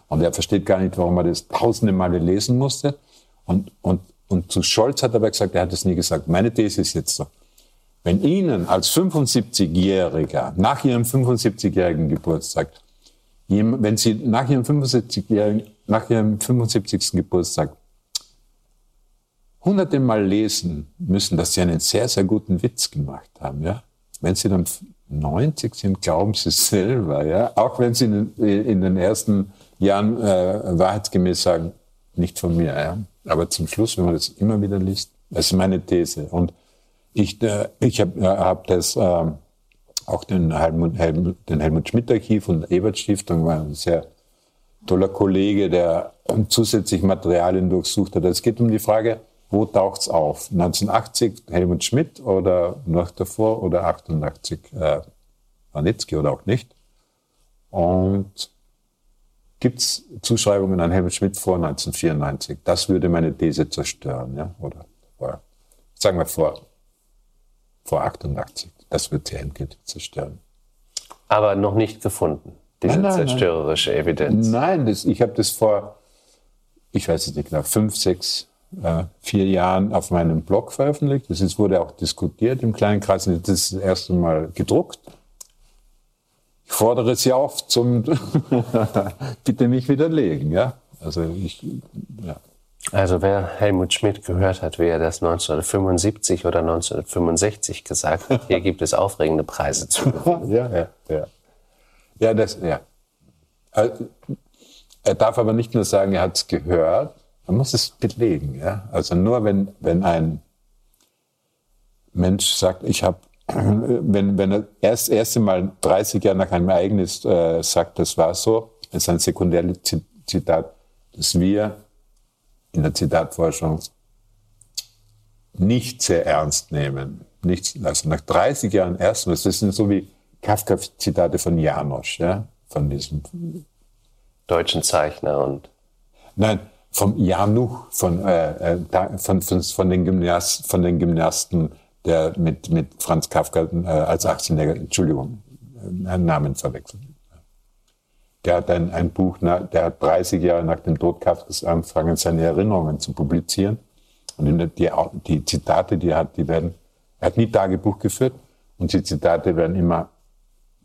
Und er versteht gar nicht, warum er das tausende Male lesen musste. Und, und, und zu Scholz hat er aber gesagt, er hat das nie gesagt. Meine These ist jetzt so. Wenn Ihnen als 75-Jähriger nach Ihrem 75-jährigen Geburtstag, wenn Sie nach Ihrem 75-jährigen, nach Ihrem 75. Geburtstag hunderte Mal lesen müssen, dass sie einen sehr, sehr guten Witz gemacht haben. Ja? Wenn sie dann 90 sind, glauben sie selber. Ja? Auch wenn sie in, in den ersten Jahren äh, wahrheitsgemäß sagen, nicht von mir. Ja? Aber zum Schluss, wenn man das immer wieder liest, das ist meine These. Und ich, äh, ich habe äh, hab das äh, auch den Helmut, Helmut, den Helmut Schmidt Archiv und Ebert Stiftung war ein sehr toller Kollege, der zusätzlich Materialien durchsucht hat. Es geht um die Frage, wo taucht's auf? 1980 Helmut Schmidt oder noch davor oder 88 äh, Wanitzki oder auch nicht? Und gibt's Zuschreibungen an Helmut Schmidt vor 1994? Das würde meine These zerstören, ja? Oder vor, sagen wir vor, vor 88. Das wird sie endgültig zerstören. Aber noch nicht gefunden, diese nein, nein, zerstörerische nein. Evidenz. Nein, das, ich habe das vor, ich weiß es nicht genau, fünf, sechs äh, vier Jahren auf meinem Blog veröffentlicht. Das ist, wurde auch diskutiert im kleinen Kreis. Das ist das erste Mal gedruckt. Ich fordere Sie auf zum bitte nicht widerlegen. Ja? Also ich, ja. Also wer Helmut Schmidt gehört hat, wie er das 1975 oder 1965 gesagt hat, hier gibt es aufregende Preise zu. ja, ja, ja. Ja, das, ja. Äh, er darf aber nicht nur sagen, er hat es gehört, man muss es belegen. Ja? Also nur wenn, wenn ein Mensch sagt, ich habe, wenn, wenn er erst erste Mal 30 Jahre nach einem Ereignis äh, sagt, das war so, ist ein sekundäres Zitat, dass wir in der Zitatforschung nicht sehr ernst nehmen. Nicht, also nach 30 Jahren erstmals, das sind so wie Kafka-Zitate von Janosch, ja, von diesem deutschen Zeichner und Nein, vom Januch, von, äh, äh von, von, von, den Gymnast, von den Gymnasten, der mit, mit Franz Kafka äh, als 18-Jähriger, Entschuldigung, äh, einen Namen verwechselt. Der hat ein, ein Buch, der hat 30 Jahre nach dem Tod Kafkas angefangen, seine Erinnerungen zu publizieren. Und die, die Zitate, die er hat, die werden, er hat nie Tagebuch geführt und die Zitate werden immer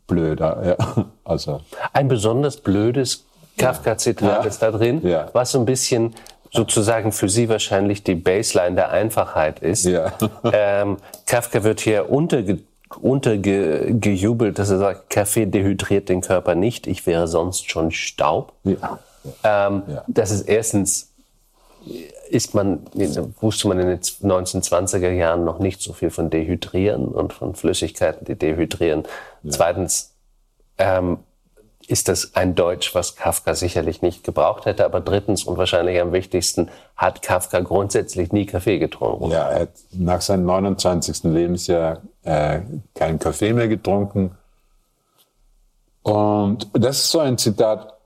blöder. Ja. Also. Ein besonders blödes Kafka-Zitat ja. ist da drin, ja. was so ein bisschen sozusagen für Sie wahrscheinlich die Baseline der Einfachheit ist. Ja. Ähm, Kafka wird hier unterge untergejubelt, dass er sagt, Kaffee dehydriert den Körper nicht, ich wäre sonst schon Staub. Ja. Ähm, ja. Das ist erstens, ist man, wusste man in den 1920er Jahren noch nicht so viel von Dehydrieren und von Flüssigkeiten, die dehydrieren. Ja. Zweitens, ähm, ist das ein Deutsch, was Kafka sicherlich nicht gebraucht hätte. Aber drittens und wahrscheinlich am wichtigsten, hat Kafka grundsätzlich nie Kaffee getrunken. Ja, er hat nach seinem 29. Lebensjahr äh, keinen Kaffee mehr getrunken. Und das ist so ein Zitat,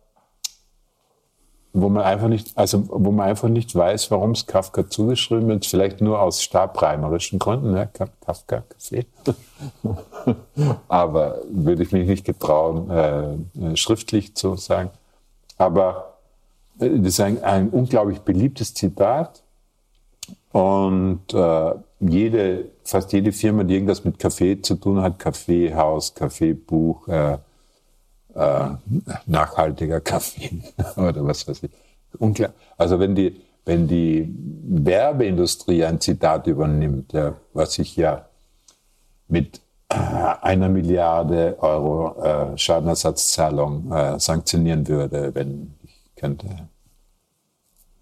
wo man einfach nicht, also wo man einfach nicht weiß, warum es Kafka zugeschrieben wird. Vielleicht nur aus stabreimerischen Gründen, ne? Kafka, Kaffee. Aber würde ich mich nicht getrauen, äh, äh, schriftlich zu sagen. Aber äh, das ist ein, ein unglaublich beliebtes Zitat. Und äh, jede, fast jede Firma, die irgendwas mit Kaffee zu tun hat, Kaffeehaus, Kaffeebuch, äh, äh, nachhaltiger Kaffee oder was weiß ich. Unklar. Also wenn die, wenn die Werbeindustrie ein Zitat übernimmt, ja, was ich ja mit äh, einer Milliarde Euro äh, Schadenersatzzahlung äh, sanktionieren würde, wenn ich könnte.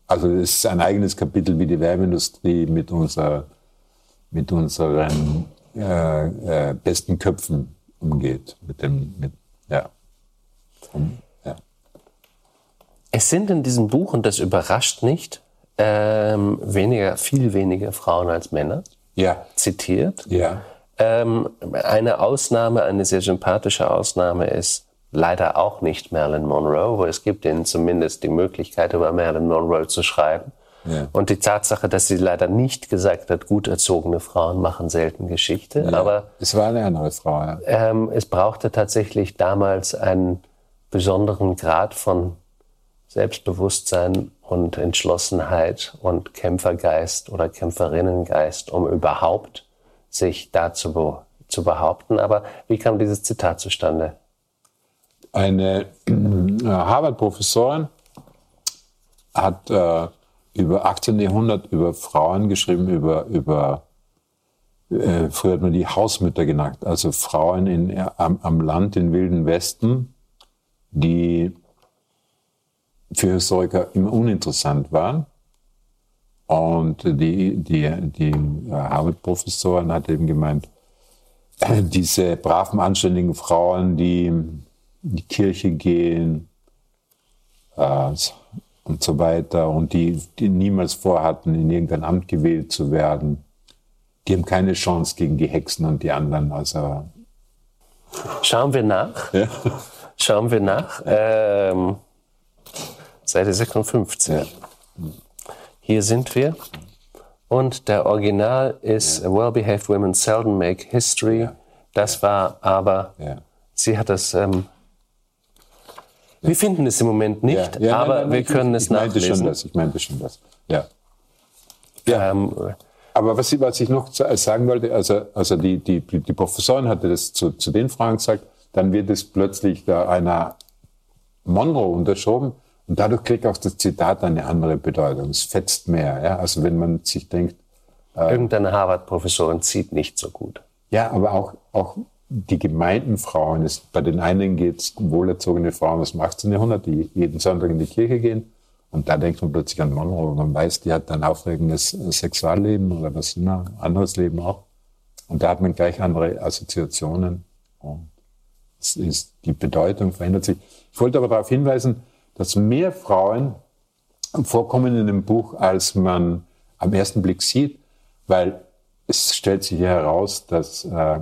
Also es ist ein eigenes Kapitel, wie die Werbeindustrie mit, unserer, mit unseren äh, äh, besten Köpfen umgeht. Mit dem, mit, ja. Ja. Es sind in diesem Buch, und das überrascht nicht, ähm, weniger, viel weniger Frauen als Männer ja. zitiert. Ja. Ähm, eine Ausnahme, eine sehr sympathische Ausnahme ist leider auch nicht Marilyn Monroe, wo es gibt ihnen zumindest die Möglichkeit, über Marilyn Monroe zu schreiben. Ja. Und die Tatsache, dass sie leider nicht gesagt hat, gut erzogene Frauen machen selten Geschichte. Ja. Aber es war eine andere Frau. Ja. Ähm, es brauchte tatsächlich damals einen besonderen Grad von Selbstbewusstsein und Entschlossenheit und Kämpfergeist oder Kämpferinnengeist, um überhaupt sich da zu, zu behaupten. Aber wie kam dieses Zitat zustande? Eine äh, Harvard-Professorin hat äh, über 18. Jahrhundert über Frauen geschrieben, über, über äh, früher hat man die Hausmütter genannt, also Frauen in, am, am Land, im Wilden Westen, die für Historiker immer uninteressant waren. Und die, die, die Harvard-Professorin hat eben gemeint, diese braven, anständigen Frauen, die in die Kirche gehen äh, und so weiter und die, die niemals vorhatten, in irgendein Amt gewählt zu werden, die haben keine Chance gegen die Hexen und die anderen. Also Schauen wir nach. Ja. Schauen wir nach. Ähm, Seite 56. Ja. Hier sind wir. Und der Original ist ja. Well-Behaved Women Seldom Make History. Ja. Das war aber, sie hat das, ähm, wir finden es im Moment nicht, aber nein, nein, wir können ich, es ich nachlesen. Schon das, ich meinte schon das, ja. ja. Ähm, aber was ich, was ich noch sagen wollte, also, also die, die, die Professorin hatte das zu, zu den Fragen gesagt, dann wird es plötzlich da einer Monroe unterschoben und dadurch kriegt auch das Zitat eine andere Bedeutung. Es fetzt mehr. Ja? Also wenn man sich denkt... Äh, Irgendeine Harvard-Professorin zieht nicht so gut. Ja, aber auch, auch die gemeinten Frauen, es, bei den einen geht es wohlerzogene Frauen aus dem 18. Jahrhundert, die jeden Sonntag in die Kirche gehen. Und da denkt man plötzlich an Monroe. Man weiß, die hat ein aufregendes Sexualleben oder was immer, anderes Leben auch. Und da hat man gleich andere Assoziationen. Und ist, die Bedeutung verändert sich. Ich wollte aber darauf hinweisen, dass mehr Frauen vorkommen in dem Buch, als man am ersten Blick sieht, weil es stellt sich heraus, dass äh,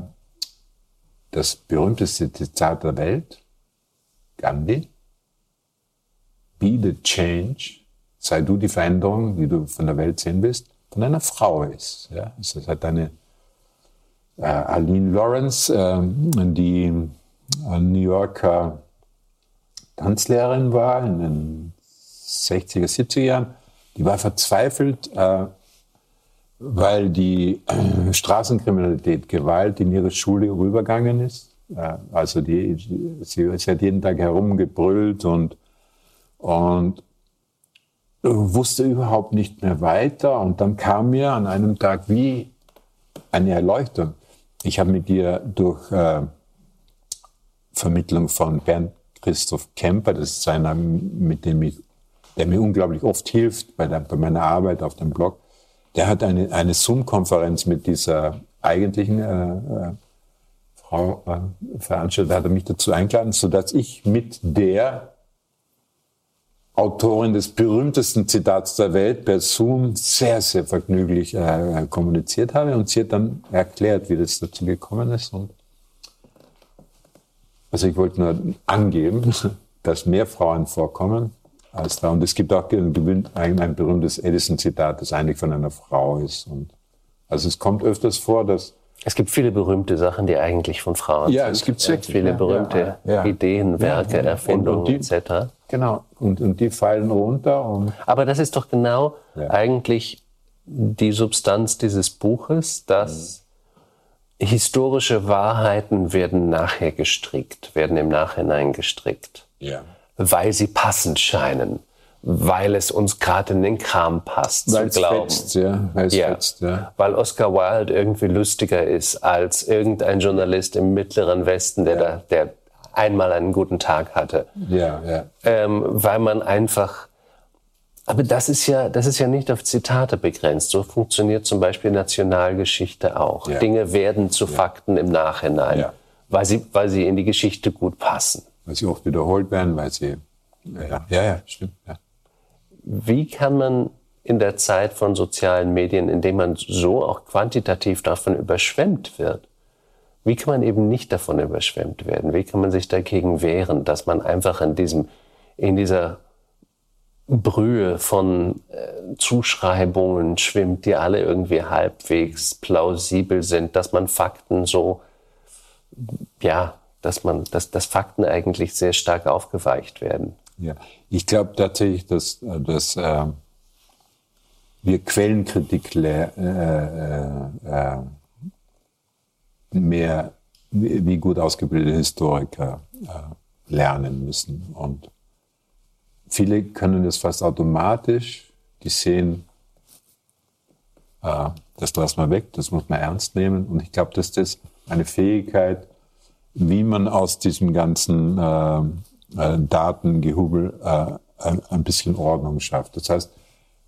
das berühmteste Zitat der Welt, Gandhi, Be the change, sei du die Veränderung, die du von der Welt sehen willst, von einer Frau ist. Ja? Also das hat eine äh, Aline Lawrence, äh, die New Yorker Tanzlehrerin war in den 60er, 70er Jahren, die war verzweifelt, äh, weil die äh, Straßenkriminalität, Gewalt in ihre Schule rübergegangen ist. Äh, also die, sie, sie, hat jeden Tag herumgebrüllt und, und wusste überhaupt nicht mehr weiter. Und dann kam mir an einem Tag wie eine Erleuchtung. Ich habe mit ihr durch äh, Vermittlung von Bernd Christoph Kemper, das ist einer, mit dem ich, der mir unglaublich oft hilft bei, der, bei meiner Arbeit auf dem Blog, der hat eine, eine Zoom-Konferenz mit dieser eigentlichen äh, äh, Frau äh, veranstaltet, hat er mich dazu eingeladen, sodass ich mit der Autorin des berühmtesten Zitats der Welt per Zoom sehr, sehr vergnüglich äh, kommuniziert habe. Und sie hat dann erklärt, wie das dazu gekommen ist. Und also ich wollte nur angeben, dass mehr Frauen vorkommen als da. Und es gibt auch ein, ein berühmtes Edison-Zitat, das eigentlich von einer Frau ist. Und also es kommt öfters vor, dass es gibt viele berühmte Sachen, die eigentlich von Frauen ja, sind. es gibt sehr viele berühmte ja, ja. Ideen, Werke, Erfindungen etc. Genau, und, und die fallen runter. Und Aber das ist doch genau eigentlich die Substanz dieses Buches, dass mhm. Historische Wahrheiten werden nachher gestrickt, werden im Nachhinein gestrickt, ja. weil sie passend scheinen weil es uns gerade in den Kram passt weil zu glauben. Fetzt, ja. Weil, ja. Fetzt, ja. weil Oscar Wilde irgendwie lustiger ist als irgendein Journalist im mittleren Westen, der, ja. da, der einmal einen guten Tag hatte. Ja, ja. Ähm, weil man einfach aber das ist ja, das ist ja nicht auf Zitate begrenzt. So funktioniert zum Beispiel Nationalgeschichte auch. Ja. Dinge werden zu ja. Fakten im Nachhinein, ja. weil sie, weil sie in die Geschichte gut passen. Weil sie oft wiederholt werden, weil sie, ja, ja, ja stimmt, ja. Wie kann man in der Zeit von sozialen Medien, in dem man so auch quantitativ davon überschwemmt wird, wie kann man eben nicht davon überschwemmt werden? Wie kann man sich dagegen wehren, dass man einfach in diesem, in dieser Brühe von äh, Zuschreibungen schwimmt, die alle irgendwie halbwegs plausibel sind, dass man Fakten so, ja, dass man, dass, dass Fakten eigentlich sehr stark aufgeweicht werden. Ja, ich glaube tatsächlich, dass, dass äh, wir Quellenkritik äh, äh, äh, mehr wie gut ausgebildete Historiker lernen müssen. Und viele können das fast automatisch. Die sehen, äh, das lassen wir weg, das muss man ernst nehmen. Und ich glaube, dass das eine Fähigkeit, wie man aus diesem ganzen äh, äh, Datengehubel äh, ein, ein bisschen Ordnung schafft. Das heißt,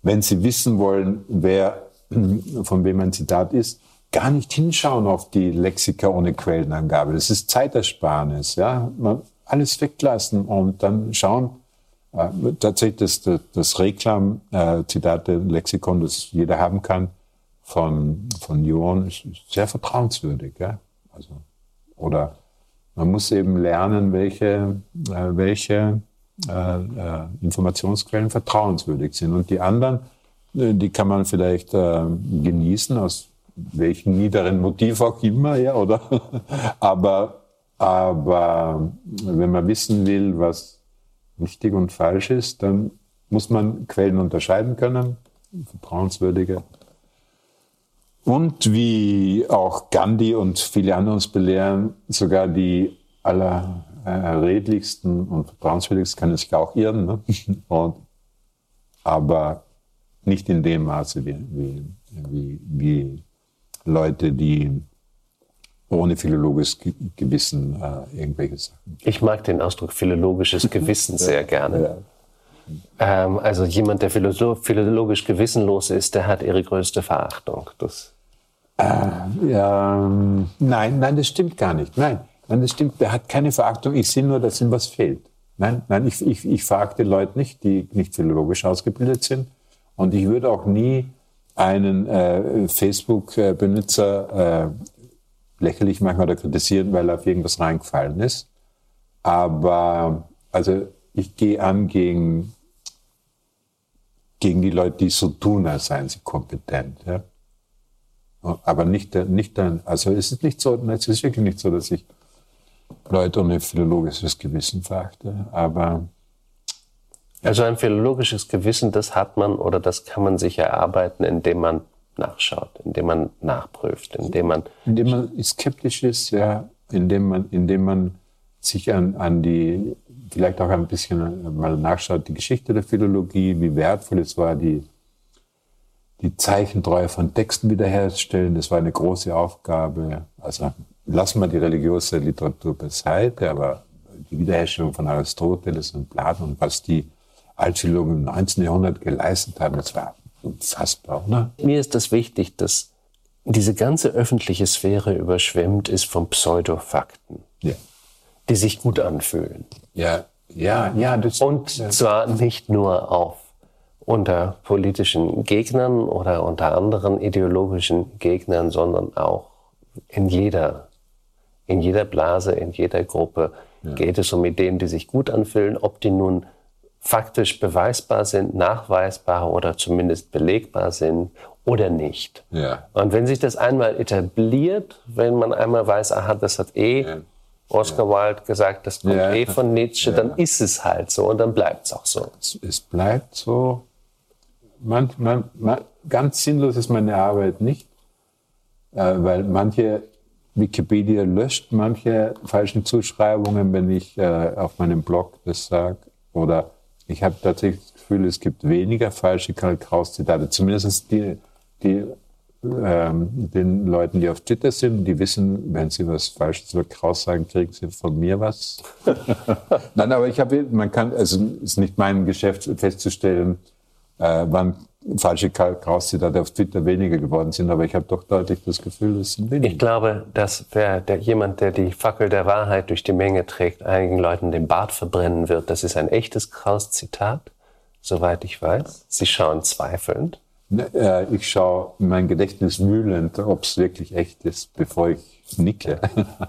wenn Sie wissen wollen, wer von wem ein Zitat ist, gar nicht hinschauen auf die Lexika ohne Quellenangabe. Das ist Zeitersparnis. Ja? Man, alles weglassen und dann schauen. Äh, tatsächlich das, das, das Reklam-Zitate-Lexikon, äh, das jeder haben kann, von, von Johann, ist sehr vertrauenswürdig. Ja? Also, oder man muss eben lernen, welche, äh, welche äh, äh, Informationsquellen vertrauenswürdig sind. Und die anderen, die kann man vielleicht äh, genießen, aus welchem niederen Motiv auch immer, ja, oder? aber, aber wenn man wissen will, was richtig und falsch ist, dann muss man Quellen unterscheiden können, vertrauenswürdige. Und wie auch Gandhi und viele andere uns belehren, sogar die allerredlichsten und vertrauenswürdigsten können sich auch irren. Ne? Und, aber nicht in dem Maße wie, wie, wie, wie Leute, die ohne philologisches Gewissen äh, irgendwelche Sachen. Ich mag den Ausdruck philologisches Gewissen sehr gerne. Ja. Ähm, also jemand, der philologisch gewissenlos ist, der hat ihre größte Verachtung. Das äh, ja, nein, nein, das stimmt gar nicht. Nein, nein, das stimmt. Der hat keine Verachtung. Ich sehe nur, dass ihm was fehlt. Nein, nein, ich, ich, ich frage den Leuten nicht, die nicht philologisch ausgebildet sind. Und ich würde auch nie einen äh, Facebook-Benutzer äh, lächerlich machen oder kritisieren, weil er auf irgendwas reingefallen ist. Aber also ich gehe an gegen, gegen die Leute, die so tun, als seien sie kompetent. Ja? Aber nicht, nicht dann, also es ist nicht so, es ist wirklich nicht so, dass ich Leute ohne philologisches Gewissen verachte, aber also ein philologisches Gewissen, das hat man oder das kann man sich erarbeiten, indem man nachschaut, indem man nachprüft, indem man indem man skeptisch ist, ja, indem man indem man sich an, an die vielleicht auch ein bisschen mal nachschaut, die Geschichte der Philologie, wie wertvoll es war, die die Zeichentreue von Texten wiederherzustellen. Das war eine große Aufgabe. Also lassen wir die religiöse Literatur beiseite, aber die Wiederherstellung von Aristoteles und Platon und was die Altphilologen im 19. Jahrhundert geleistet haben, das war unfassbar, oder? Mir ist das wichtig, dass diese ganze öffentliche Sphäre überschwemmt ist von Pseudofakten, ja. die sich gut anfühlen. Ja, ja, ja. Das, und ja. zwar nicht nur auf unter politischen Gegnern oder unter anderen ideologischen Gegnern, sondern auch in jeder, in jeder Blase, in jeder Gruppe ja. geht es um Ideen, die sich gut anfühlen, ob die nun faktisch beweisbar sind, nachweisbar oder zumindest belegbar sind oder nicht. Ja. Und wenn sich das einmal etabliert, wenn man einmal weiß, aha, das hat eh ja. Oscar Wilde gesagt, das kommt ja. eh von Nietzsche, dann ist es halt so und dann bleibt es auch so. Es bleibt so. Man, man, man, ganz sinnlos ist meine Arbeit nicht, äh, weil manche Wikipedia löscht manche falschen Zuschreibungen, wenn ich äh, auf meinem Blog das sage. Oder ich habe tatsächlich das Gefühl, es gibt weniger falsche Karl Kraus-Zitate. Zumindest die, die ähm, den Leuten, die auf Twitter sind, die wissen, wenn sie was Falsches über Kraus sagen, kriegen sie von mir was. Nein, aber ich habe, man kann, also ist nicht mein Geschäft festzustellen, äh, wann falsche Kraus-Zitate auf Twitter weniger geworden sind, aber ich habe doch deutlich das Gefühl, es sind weniger. Ich glaube, dass wer, der, jemand, der die Fackel der Wahrheit durch die Menge trägt, einigen Leuten den Bart verbrennen wird. Das ist ein echtes Kraus-Zitat, soweit ich weiß. Sie schauen zweifelnd. Ne, äh, ich schaue mein Gedächtnis wühlend, ob es wirklich echt ist, bevor ich nicke.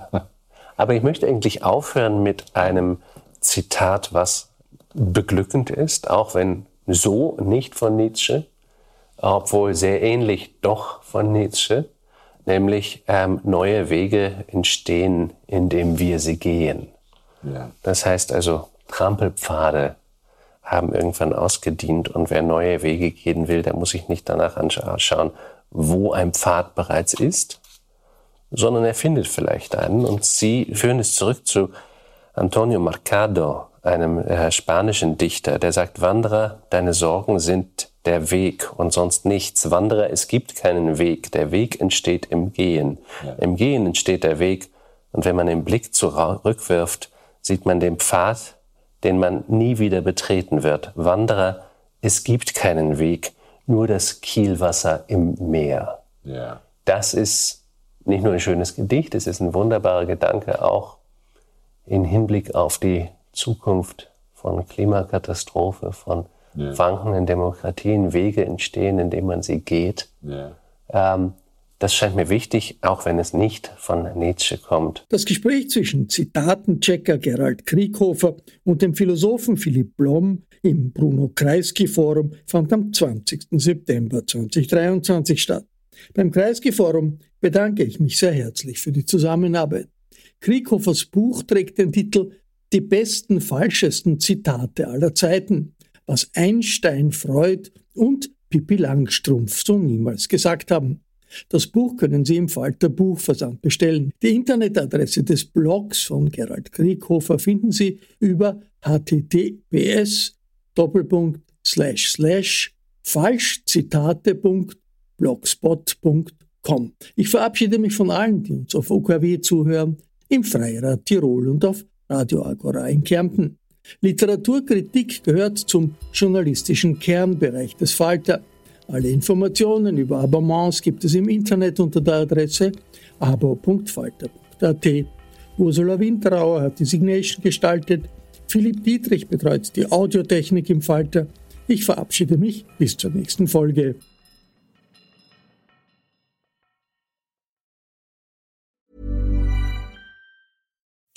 aber ich möchte eigentlich aufhören mit einem Zitat, was beglückend ist, auch wenn so nicht von Nietzsche, obwohl sehr ähnlich doch von Nietzsche, nämlich ähm, neue Wege entstehen, indem wir sie gehen. Ja. Das heißt also, Trampelpfade haben irgendwann ausgedient und wer neue Wege gehen will, der muss sich nicht danach anschauen, wo ein Pfad bereits ist, sondern er findet vielleicht einen und sie führen es zurück zu Antonio Marcado, einem äh, spanischen Dichter, der sagt, Wanderer, deine Sorgen sind der Weg und sonst nichts. Wanderer, es gibt keinen Weg. Der Weg entsteht im Gehen. Ja. Im Gehen entsteht der Weg. Und wenn man den Blick zurückwirft, sieht man den Pfad, den man nie wieder betreten wird. Wanderer, es gibt keinen Weg, nur das Kielwasser im Meer. Ja. Das ist nicht nur ein schönes Gedicht, es ist ein wunderbarer Gedanke auch in Hinblick auf die Zukunft von Klimakatastrophe, von ja. wankenden Demokratien, Wege entstehen, indem man sie geht. Ja. Ähm, das scheint mir wichtig, auch wenn es nicht von Nietzsche kommt. Das Gespräch zwischen Zitatenchecker Gerald Krieghofer und dem Philosophen Philipp Blom im Bruno Kreisky Forum fand am 20. September 2023 statt. Beim Kreisky Forum bedanke ich mich sehr herzlich für die Zusammenarbeit. Krieghofers Buch trägt den Titel die besten, falschesten Zitate aller Zeiten, was Einstein, Freud und Pippi Langstrumpf so niemals gesagt haben. Das Buch können Sie im Falter Buchversand bestellen. Die Internetadresse des Blogs von Gerald Krieghofer finden Sie über https falschzitate.blogspot.com. Ich verabschiede mich von allen, die uns auf OKW zuhören, im Freirad Tirol und auf Radio Agora in Kärnten. Literaturkritik gehört zum journalistischen Kernbereich des Falter. Alle Informationen über Abonnements gibt es im Internet unter der Adresse abo.falter.at. Ursula Winterauer hat die Signation gestaltet. Philipp Dietrich betreut die Audiotechnik im Falter. Ich verabschiede mich bis zur nächsten Folge.